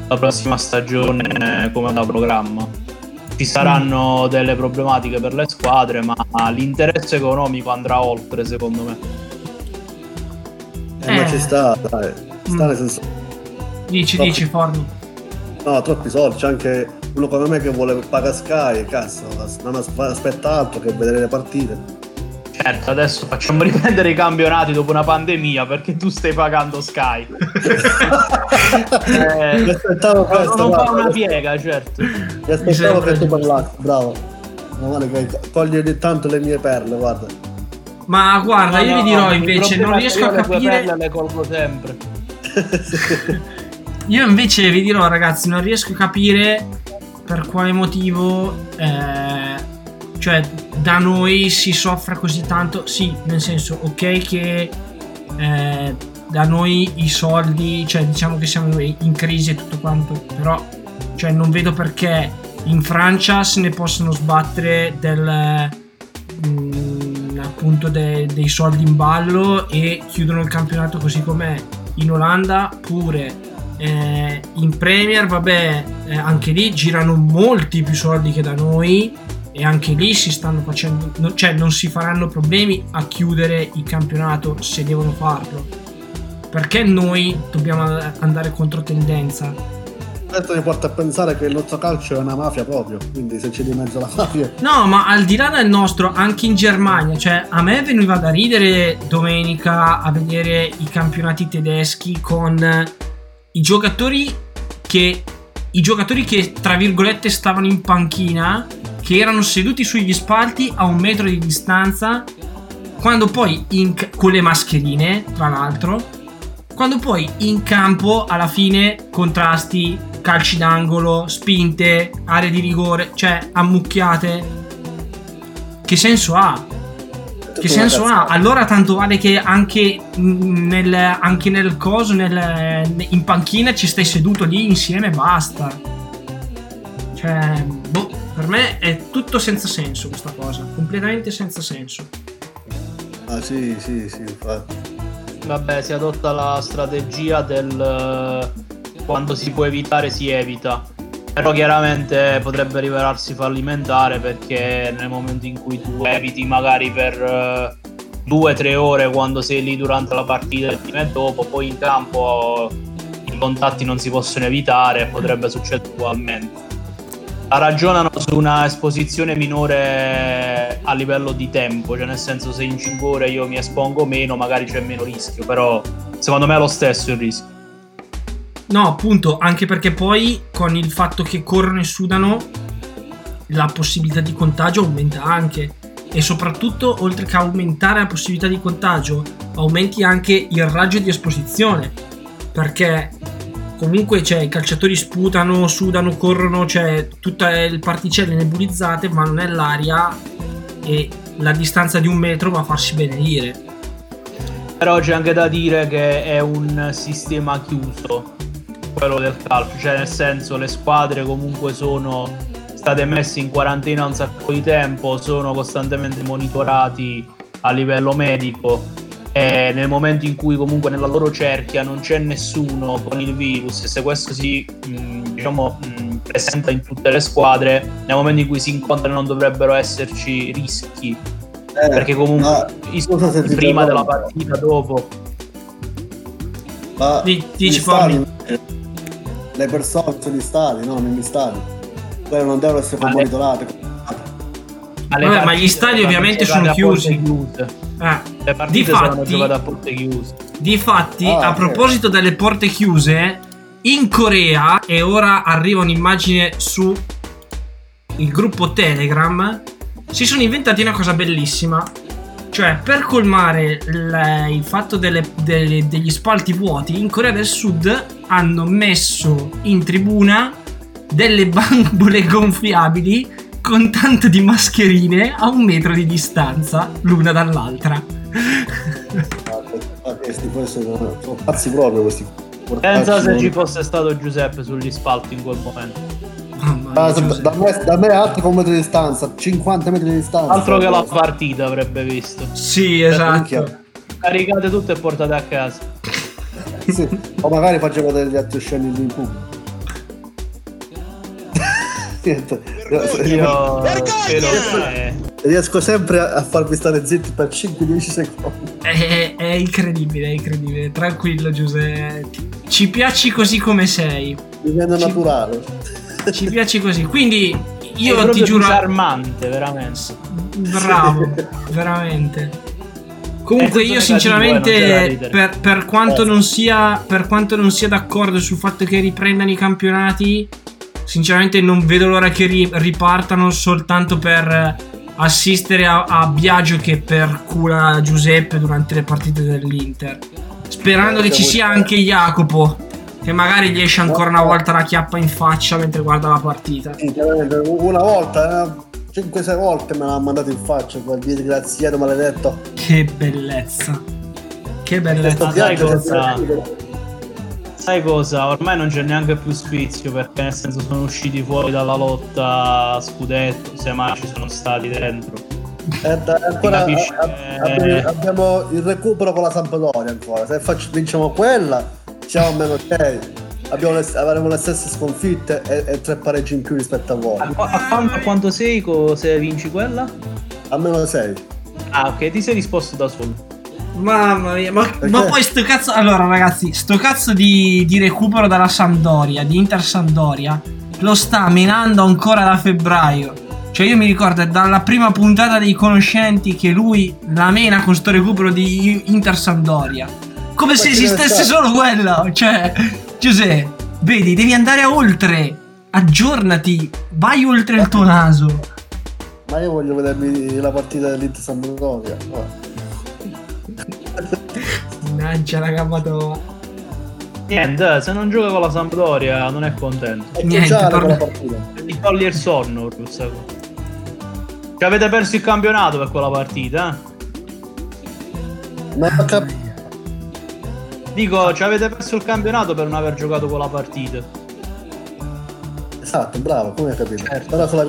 la prossima stagione come da programma. Ci saranno delle problematiche per le squadre, ma l'interesse economico andrà oltre, secondo me. Eh, ma Eh. ci sta, dai. Sta nel senso. Dici, Troppi- dici, Forni. No, troppi soldi. C'è anche uno come me che vuole pagare Sky. Cazzo, non as- aspetta altro che vedere le partite. Certo, adesso facciamo riprendere i campionati dopo una pandemia perché tu stai pagando Sky. Eh, Mi aspettavo non- questo. non fa guarda. una piega, certo. Mi aspettavo che tu parlassi, bravo. Meno male che togli ogni tanto le mie perle, guarda. Ma guarda, io No, vi no, dirò il invece, non riesco io a le capire. perle le colgo sempre. Io invece vi dirò, ragazzi, non riesco a capire per quale motivo, eh, cioè, da noi si soffra così tanto. Sì, nel senso, ok, che eh, da noi i soldi, cioè, diciamo che siamo in crisi e tutto quanto, però, cioè, non vedo perché in Francia se ne possono sbattere del. mm, appunto de- dei soldi in ballo e chiudono il campionato così com'è in Olanda pure eh, in Premier vabbè eh, anche lì girano molti più soldi che da noi e anche lì si stanno facendo no- cioè non si faranno problemi a chiudere il campionato se devono farlo perché noi dobbiamo andare contro tendenza Questo mi porta a pensare che il nostro calcio è una mafia proprio. Quindi se c'è di mezzo la mafia. No, ma al di là del nostro, anche in Germania, cioè a me veniva da ridere domenica a vedere i campionati tedeschi con i giocatori che i giocatori che tra virgolette stavano in panchina, che erano seduti sugli spalti a un metro di distanza, quando poi in con le mascherine, tra l'altro, quando poi in campo alla fine contrasti, calci d'angolo, spinte, aree di rigore, cioè ammucchiate. Che senso ha? Che senso ha? Allora tanto vale che anche nel, anche nel coso, nel- in panchina ci stai seduto lì insieme e basta. Cioè, boh, per me è tutto senza senso questa cosa, completamente senza senso. Ah sì, sì, sì, infatti. Vabbè, si adotta la strategia del eh, quando si può evitare si evita. Però chiaramente potrebbe rivelarsi fallimentare perché nel momento in cui tu eviti magari per eh, due o tre ore quando sei lì durante la partita e prima e dopo, poi in campo i contatti non si possono evitare potrebbe succedere ugualmente. La ragionano su una esposizione minore a livello di tempo, cioè nel senso se in 5 ore io mi espongo meno magari c'è meno rischio, però secondo me è lo stesso il rischio. No, appunto, anche perché poi con il fatto che corrono e sudano, la possibilità di contagio aumenta anche. E soprattutto, oltre che aumentare la possibilità di contagio, aumenti anche il raggio di esposizione. Perché comunque cioè, i calciatori sputano, sudano, corrono, cioè tutte le particelle nebulizzate vanno nell'aria e la distanza di un metro va a farsi benedire. Però c'è anche da dire che è un sistema chiuso, quello del calcio, cioè nel senso le squadre comunque sono state messe in quarantena un sacco di tempo, sono costantemente monitorati a livello medico. E nel momento in cui comunque nella loro cerchia non c'è nessuno con il virus e se questo si mh, diciamo mh, presenta in tutte le squadre, nel momento in cui si incontrano non dovrebbero esserci rischi. Eh, perché comunque ti prima della partita, dopo. Ma dici, stadi, le persone sono gli stadi, no? Negli stadi. Quelle non devono essere Ma le- monitorate. alle Vabbè, ma gli stadi ovviamente sono chiusi. chiuse. Eh, Le partite Difatti- a porte chiuse. Difatti, Ah, a ok. proposito delle porte chiuse, in Corea, e ora arriva un'immagine su il gruppo Telegram, si sono inventati una cosa bellissima. Cioè, per colmare il, il fatto delle- delle- degli spalti vuoti, in Corea del Sud hanno messo in tribuna delle bambole gonfiabili con tanto di mascherine a un metro di distanza l'una dall'altra. Ah, questi poi sono, sono pazzi proprio questi. Pensa se ci fosse stato Giuseppe sugli spalti in quel momento. Ah, da, me, da me altro con un metro di distanza, 50 metri di distanza. Altro che la partita avrebbe visto. Sì, Cioè, esatto. Caricate tutto e portate a casa. Sì, O magari facevo degli altri sceni lì in pubblico. Niente. Io spero che... Riesco sempre a farvi stare zitti per 5-10 secondi. È, è incredibile, è incredibile. Tranquillo, Giuseppe. Ci piaci così come sei. Diventa naturale. Ci piaci così. Quindi È io ti giuro. disarmante, veramente. Bravo, veramente. Comunque Eh, io eh, sinceramente per, per quanto Eh. non sia per quanto non sia d'accordo sul fatto che riprendano i campionati, sinceramente non vedo l'ora che ri- ripartano soltanto per eh, assistere a, a Biagio che percula Giuseppe durante le partite dell'Inter. Sperando che ci sia anche Jacopo che magari gli esce ancora una volta la chiappa in faccia mentre guarda la partita. Una volta, 5-6 volte me l'ha mandato in faccia quel disgraziato maledetto. Che bellezza. Che bellezza. Sai cosa? Sai cosa? Ormai non c'è neanche più sfizio perché nel senso sono usciti fuori dalla lotta scudetto, se mai ci sono stati dentro. E da- ancora a- a- abbiamo, abbiamo il recupero con la Sampdoria ancora. Se faccio- vinciamo quella, siamo a meno 6. Abbiamo le, avremo le stesse sconfitte e, e tre pareggi in più rispetto a voi. A, a quanto, a quanto sei co- se vinci quella? A meno 6. Ah, ok, ti sei risposto da solo. Mamma mia, ma, ma poi sto cazzo. Allora, ragazzi, sto cazzo di, di recupero dalla Sampdoria, di Inter Sampdoria, lo sta menando ancora da febbraio. Cioè, io mi ricordo dalla prima puntata dei conoscenti che lui la mena con sto recupero di Inter Sampdoria. Come se Ma che esistesse solo quello. Cioè, Giuseppe, vedi, devi andare oltre. Aggiornati, vai oltre il tuo naso. Ma io voglio vedermi la partita dell'Inter Sampdoria. Mannaggia la gabatoa. Niente, se non gioca con la Sampdoria non è contento. È Niente, quella partita. Ti toglie il sonno, questa cosa. Cioè, avete perso il campionato per quella partita, eh? Non ho cap- Dico, ci avete perso il campionato per non aver giocato quella partita. Esatto, bravo, come hai capito? Certo. Però sulla-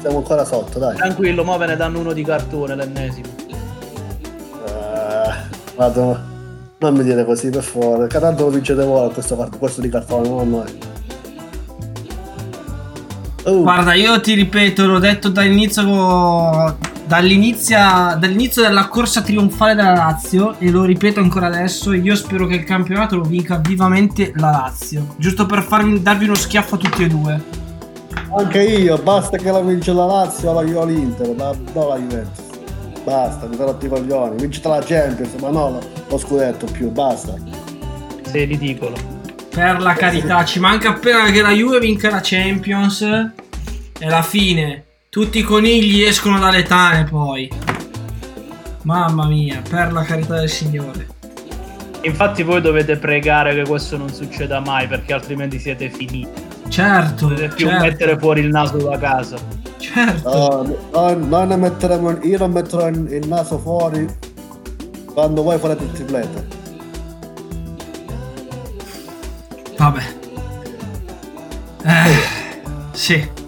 siamo ancora sotto, dai. Tranquillo, mo ve ne danno uno di cartone, l'ennesimo. Eh, vado. Non mi dire così, per favore. Che tanto lo vincete voi a questo, questo di cartone, non noi. Uh, Guarda, io ti ripeto, l'ho detto dall'inizio, dall'inizio, dall'inizio della corsa trionfale della Lazio e lo ripeto ancora adesso, io spero che il campionato lo vinca vivamente la Lazio, giusto per farvi, darvi uno schiaffo a tutti e due. Anche io, basta che la vince la Lazio, la io l'Inter, ma no la Juventus. Basta, mi sono rotti i coglioni. Vincete la Champions, ma no lo, lo scudetto più, basta. Sei ridicolo. Per la carità, ci manca appena che la Juve vinca la Champions e la fine. Tutti i conigli escono dalle tane poi. Mamma mia, per la carità del Signore. Infatti voi dovete pregare che questo non succeda mai perché altrimenti siete finiti. Certo, Dovete più certo. mettere fuori il naso da casa. Certo. No, noi, noi ne metteremo, io non metterò il, il naso fuori quando voi farete il triplete. Vabbè. Eh, sì.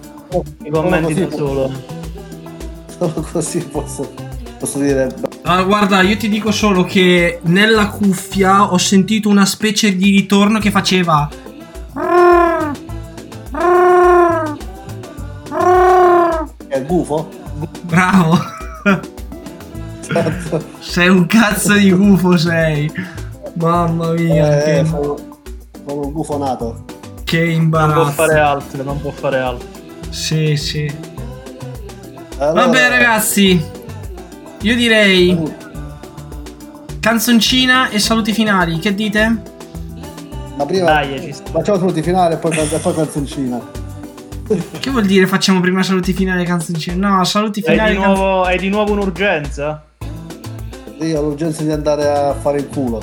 I commenti da solo. Solo così posso, posso dire. Ah, guarda, io ti dico solo che nella cuffia ho sentito una specie di ritorno che faceva. È il gufo? Bravo. sei un cazzo di gufo, sei. Mamma mia, Eh, che, sono, un gufo nato. che Non può imbarazzo. fare altro, non può fare altro. Sì, sì. Allora, Vabbè, ragazzi. Io direi. Canzoncina e saluti finali, che dite? Ma prima Dai, facciamo saluti finali e poi, e poi canzoncina. Che vuol dire facciamo prima saluti finali e canzoncina? No, saluti finali di, e canzoncina. nuovo, hai di nuovo un'urgenza? Io ho l'urgenza di andare a fare il culo.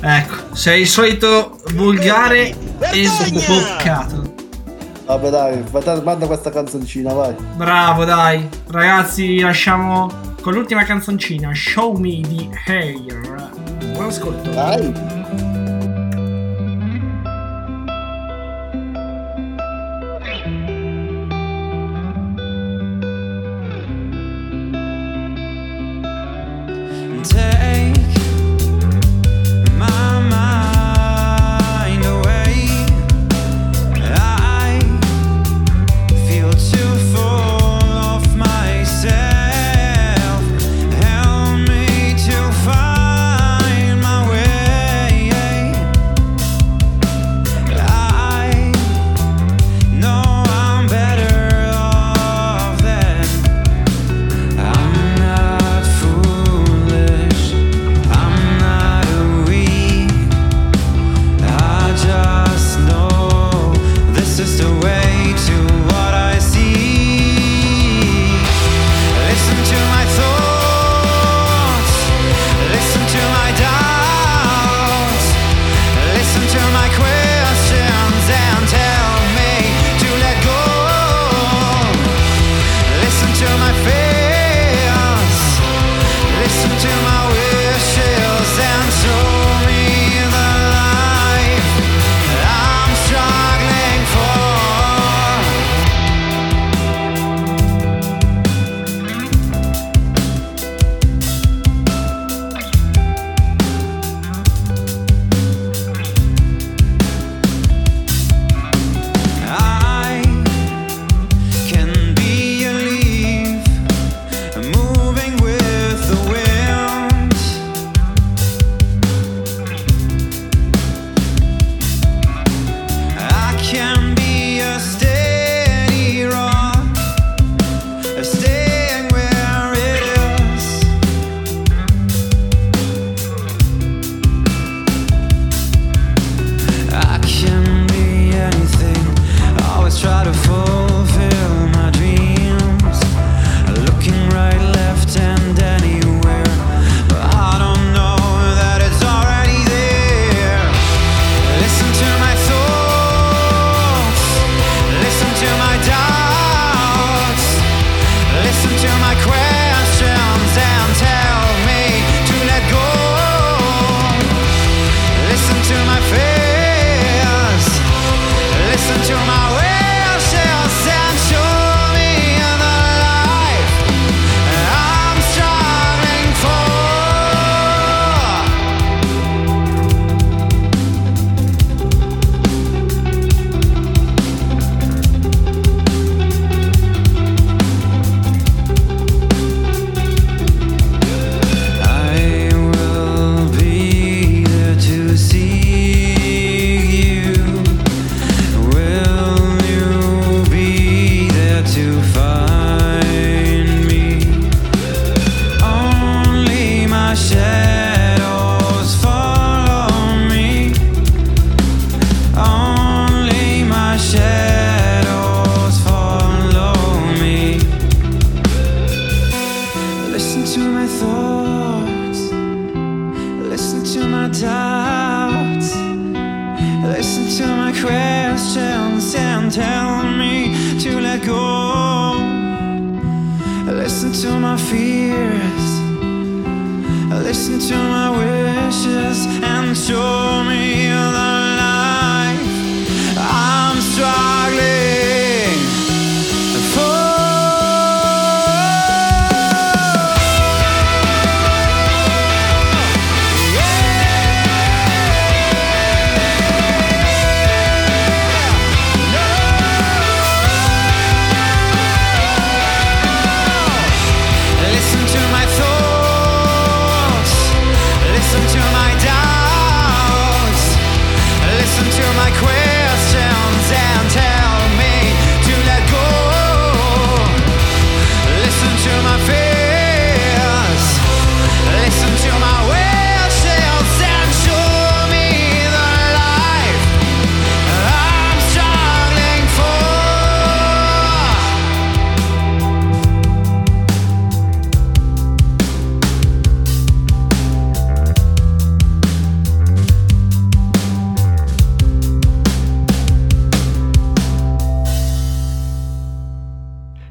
Ecco, sei il solito volgare e sboccato. Vabbè dai, manda questa canzoncina, vai. Bravo, dai. Ragazzi, lasciamo con l'ultima canzoncina, Show Me di Hair. Buon ascolto. Dai.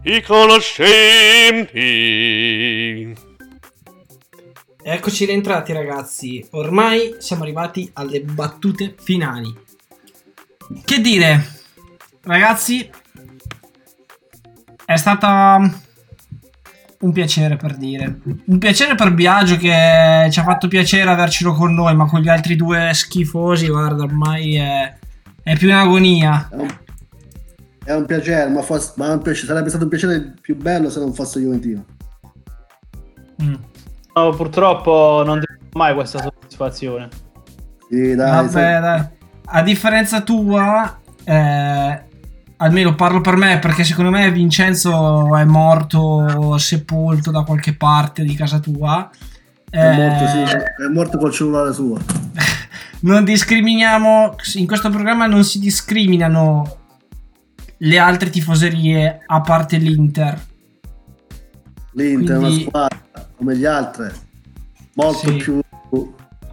I conoscenti. Eccoci rientrati ragazzi, ormai siamo arrivati alle battute finali. Che dire, ragazzi, è stata un piacere per dire. Un piacere per Biagio che ci ha fatto piacere avercelo con noi, ma con gli altri due schifosi, guarda, ormai è, è più un'agonia. È un piacere, ma, fosse- ma è un piacere- sarebbe stato un piacere più bello se non fosse Juventino. No, purtroppo non ti do mai questa soddisfazione. Sì, dai, Vabbè, sai- dai. A differenza tua, eh, almeno parlo per me, perché secondo me Vincenzo è morto sepolto da qualche parte di casa tua. è, Eh, morto, sì, è morto col cellulare suo. Non discriminiamo, in questo programma non si discriminano le altre tifoserie a parte l'Inter. L'Inter è una Quindi- squadra come gli altri, molto Sì. più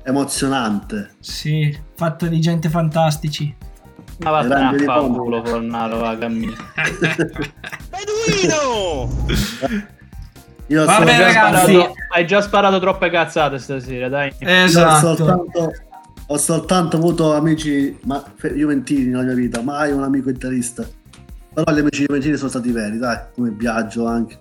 emozionante. Sì, fatta di gente fantastici. Ma Grande a di fa fondo. culo, Fornaro, va, cammina. Io Vabbè, sono già ragazzi, sparato- hai già sparato troppe cazzate stasera, dai. Esatto. Ho soltanto, ho soltanto avuto amici ma, juventini nella mia vita, mai un amico interista. Però gli amici juventini sono stati veri, dai, come Biagio anche.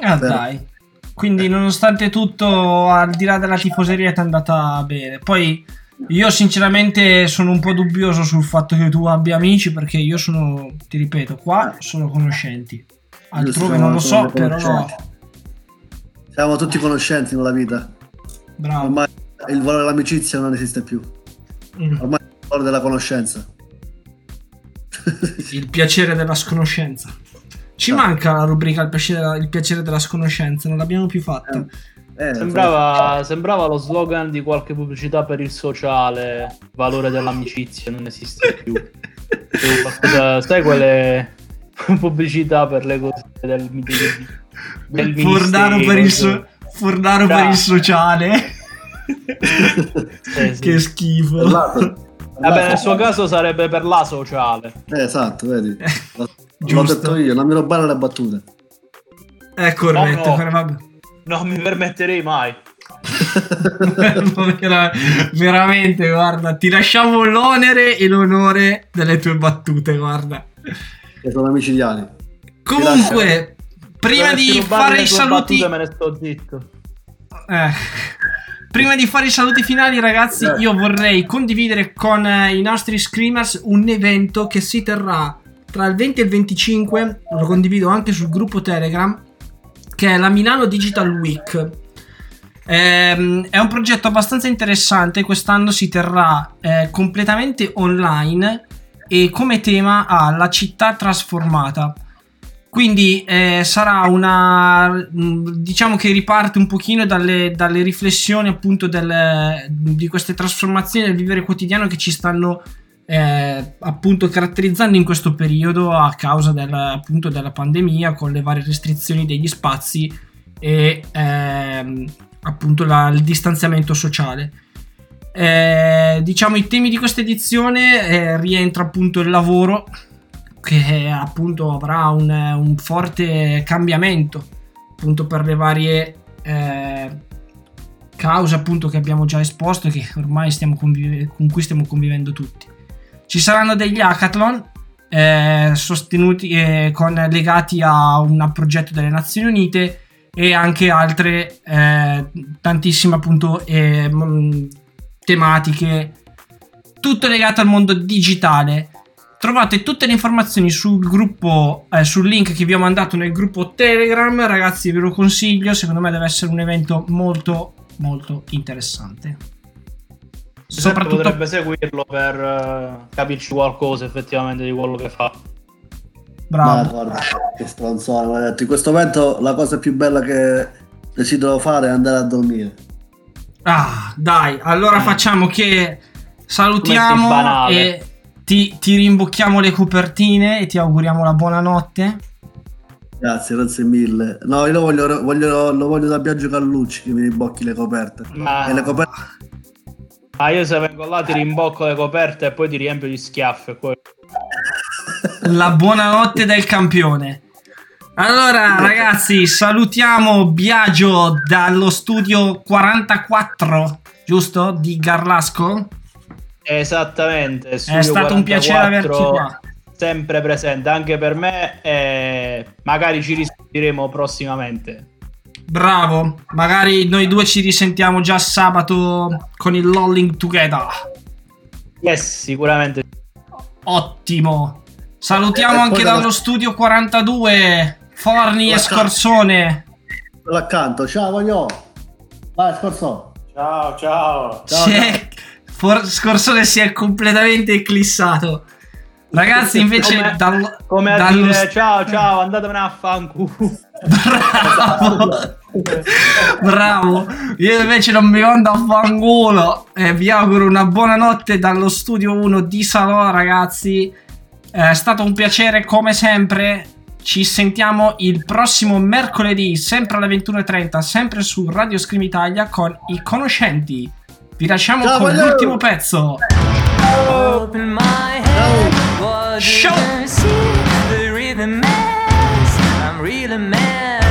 Ah, Vero. dai. Quindi, nonostante tutto, al di là della tifoseria, ti è andata bene. Poi, io sinceramente sono un po' dubbioso sul fatto che tu abbia amici, perché io sono, ti ripeto, qua sono conoscenti. Altrove non lo so, però. Siamo tutti conoscenti nella vita. Bravo. Ormai il valore dell'amicizia non esiste più. Mm. Ormai il valore della conoscenza. Il piacere della sconoscenza. Ci manca la rubrica il piacere, il piacere della sconoscenza, non l'abbiamo più fatta. Eh, Sembrava, sembrava lo slogan di qualche pubblicità per il sociale. Valore dell'amicizia non esiste più. Sai quelle pubblicità per le cose del, del, del Fornaro per il, so- Fornaro per il sociale. Sì, sì. che schifo. Vabbè, nel suo caso sarebbe per la sociale. Eh, esatto, vedi. L'ho, detto io, non mi rubare le battute. È corretto, No, no. vabbè. Non mi permetterei mai. Vera- veramente, guarda, ti lasciamo l'onere e l'onore delle tue battute, guarda. Che sono micidiali. Comunque, prima di fare i saluti, me ne sto zitto. eh, prima di fare i saluti finali, ragazzi, io vorrei condividere con eh, i nostri screamers un evento che si terrà tra il 20 e il 25. Lo condivido anche sul gruppo Telegram, che è la Milano Digital Week. Ehm, è un progetto abbastanza interessante. Quest'anno si terrà eh, completamente online e come tema ha la città trasformata. Quindi eh, sarà una mh, diciamo che riparte un pochino dalle, dalle riflessioni appunto del- di queste trasformazioni del vivere quotidiano che ci stanno eh, appunto caratterizzando in questo periodo a causa del- appunto della pandemia con le varie restrizioni degli spazi e ehm, appunto la- il distanziamento sociale. Eh, diciamo i temi di questa edizione eh, rientra appunto il lavoro che appunto avrà un, un forte cambiamento appunto per le varie eh, cause appunto che abbiamo già esposto e che ormai stiamo convive- con cui stiamo convivendo tutti. Ci saranno degli hackathon eh, sostenuti eh, con, legati a un progetto delle Nazioni Unite e anche altre eh, tantissime appunto eh, tematiche tutto legato al mondo digitale trovate tutte le informazioni sul gruppo eh, sul link che vi ho mandato nel gruppo telegram ragazzi ve lo consiglio secondo me deve essere un evento molto molto interessante Soprattutto potrebbe seguirlo per eh, capirci qualcosa effettivamente di quello che fa. Bravo. Ma guarda, che stronzone, maledetto. In questo momento la cosa più bella che desidero fare è andare a dormire. Ah, dai, allora facciamo che salutiamo banale. e ti, ti rimbocchiamo le copertine e ti auguriamo la buonanotte. Grazie, grazie mille. No, io lo voglio, voglio- lo voglio da Biagio Callucci che mi rimbocchi le coperte. Ma- E le coperte Ah, io se vengo là ti rimbocco le coperte e poi ti riempio di schiaffi. poi- La buonanotte del campione. Allora, ragazzi, salutiamo Biagio dallo studio 44, giusto? Di Garlasco. Esattamente. È stato un piacere 44, averti qua. Sempre presente anche per me. E magari ci risentiremo prossimamente. Bravo, magari noi due ci risentiamo già sabato con il Lolling Together. Yes, sicuramente. Ottimo. Salutiamo E poi anche dallo studio 42 Forni e Scorsone. accanto. Ciao, voglio. Vai, scorso. Ciao, ciao. Ciao, Si è- For- Scorsone si è completamente eclissato. Ragazzi, invece Come- dal- Come a dallo dire ciao ciao, andatevene a fanculo. Bravo. Bravo. Io invece non mi mando a fangolo. E vi auguro una buona notte dallo studio 1 di Salò, ragazzi. È stato un piacere come sempre. Ci sentiamo il prossimo mercoledì, sempre alle 21.30, sempre su Radio Scream Italia con i conoscenti. Vi lasciamo Ciao, con voglio- l'ultimo pezzo. Open my head, Show. you see? The rhythm is, I'm really mad.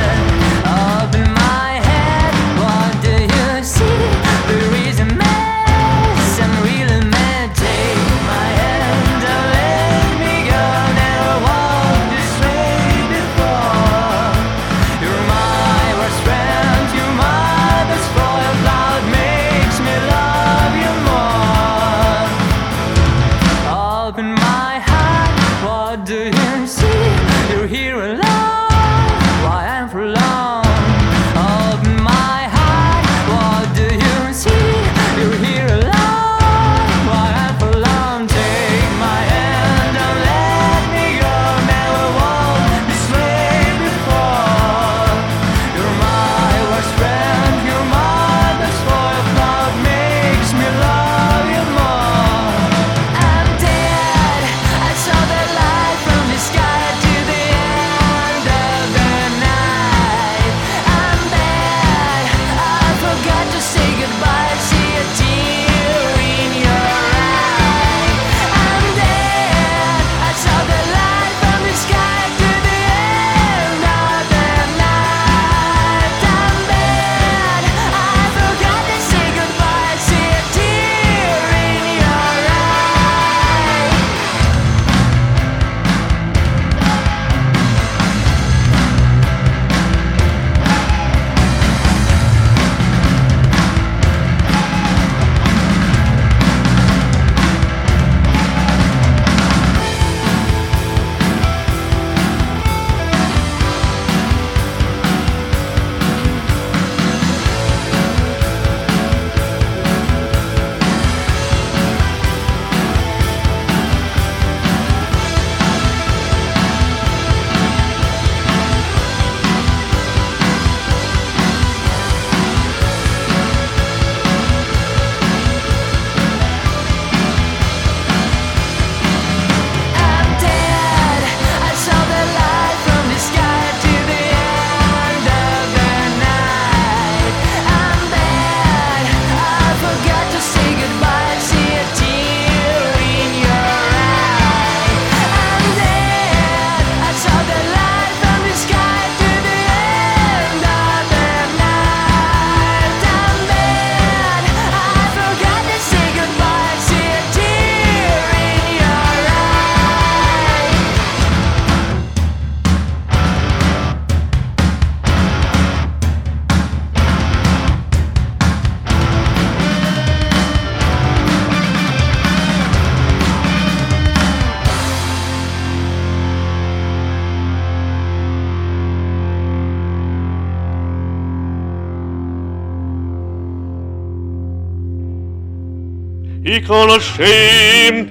I conoscenti.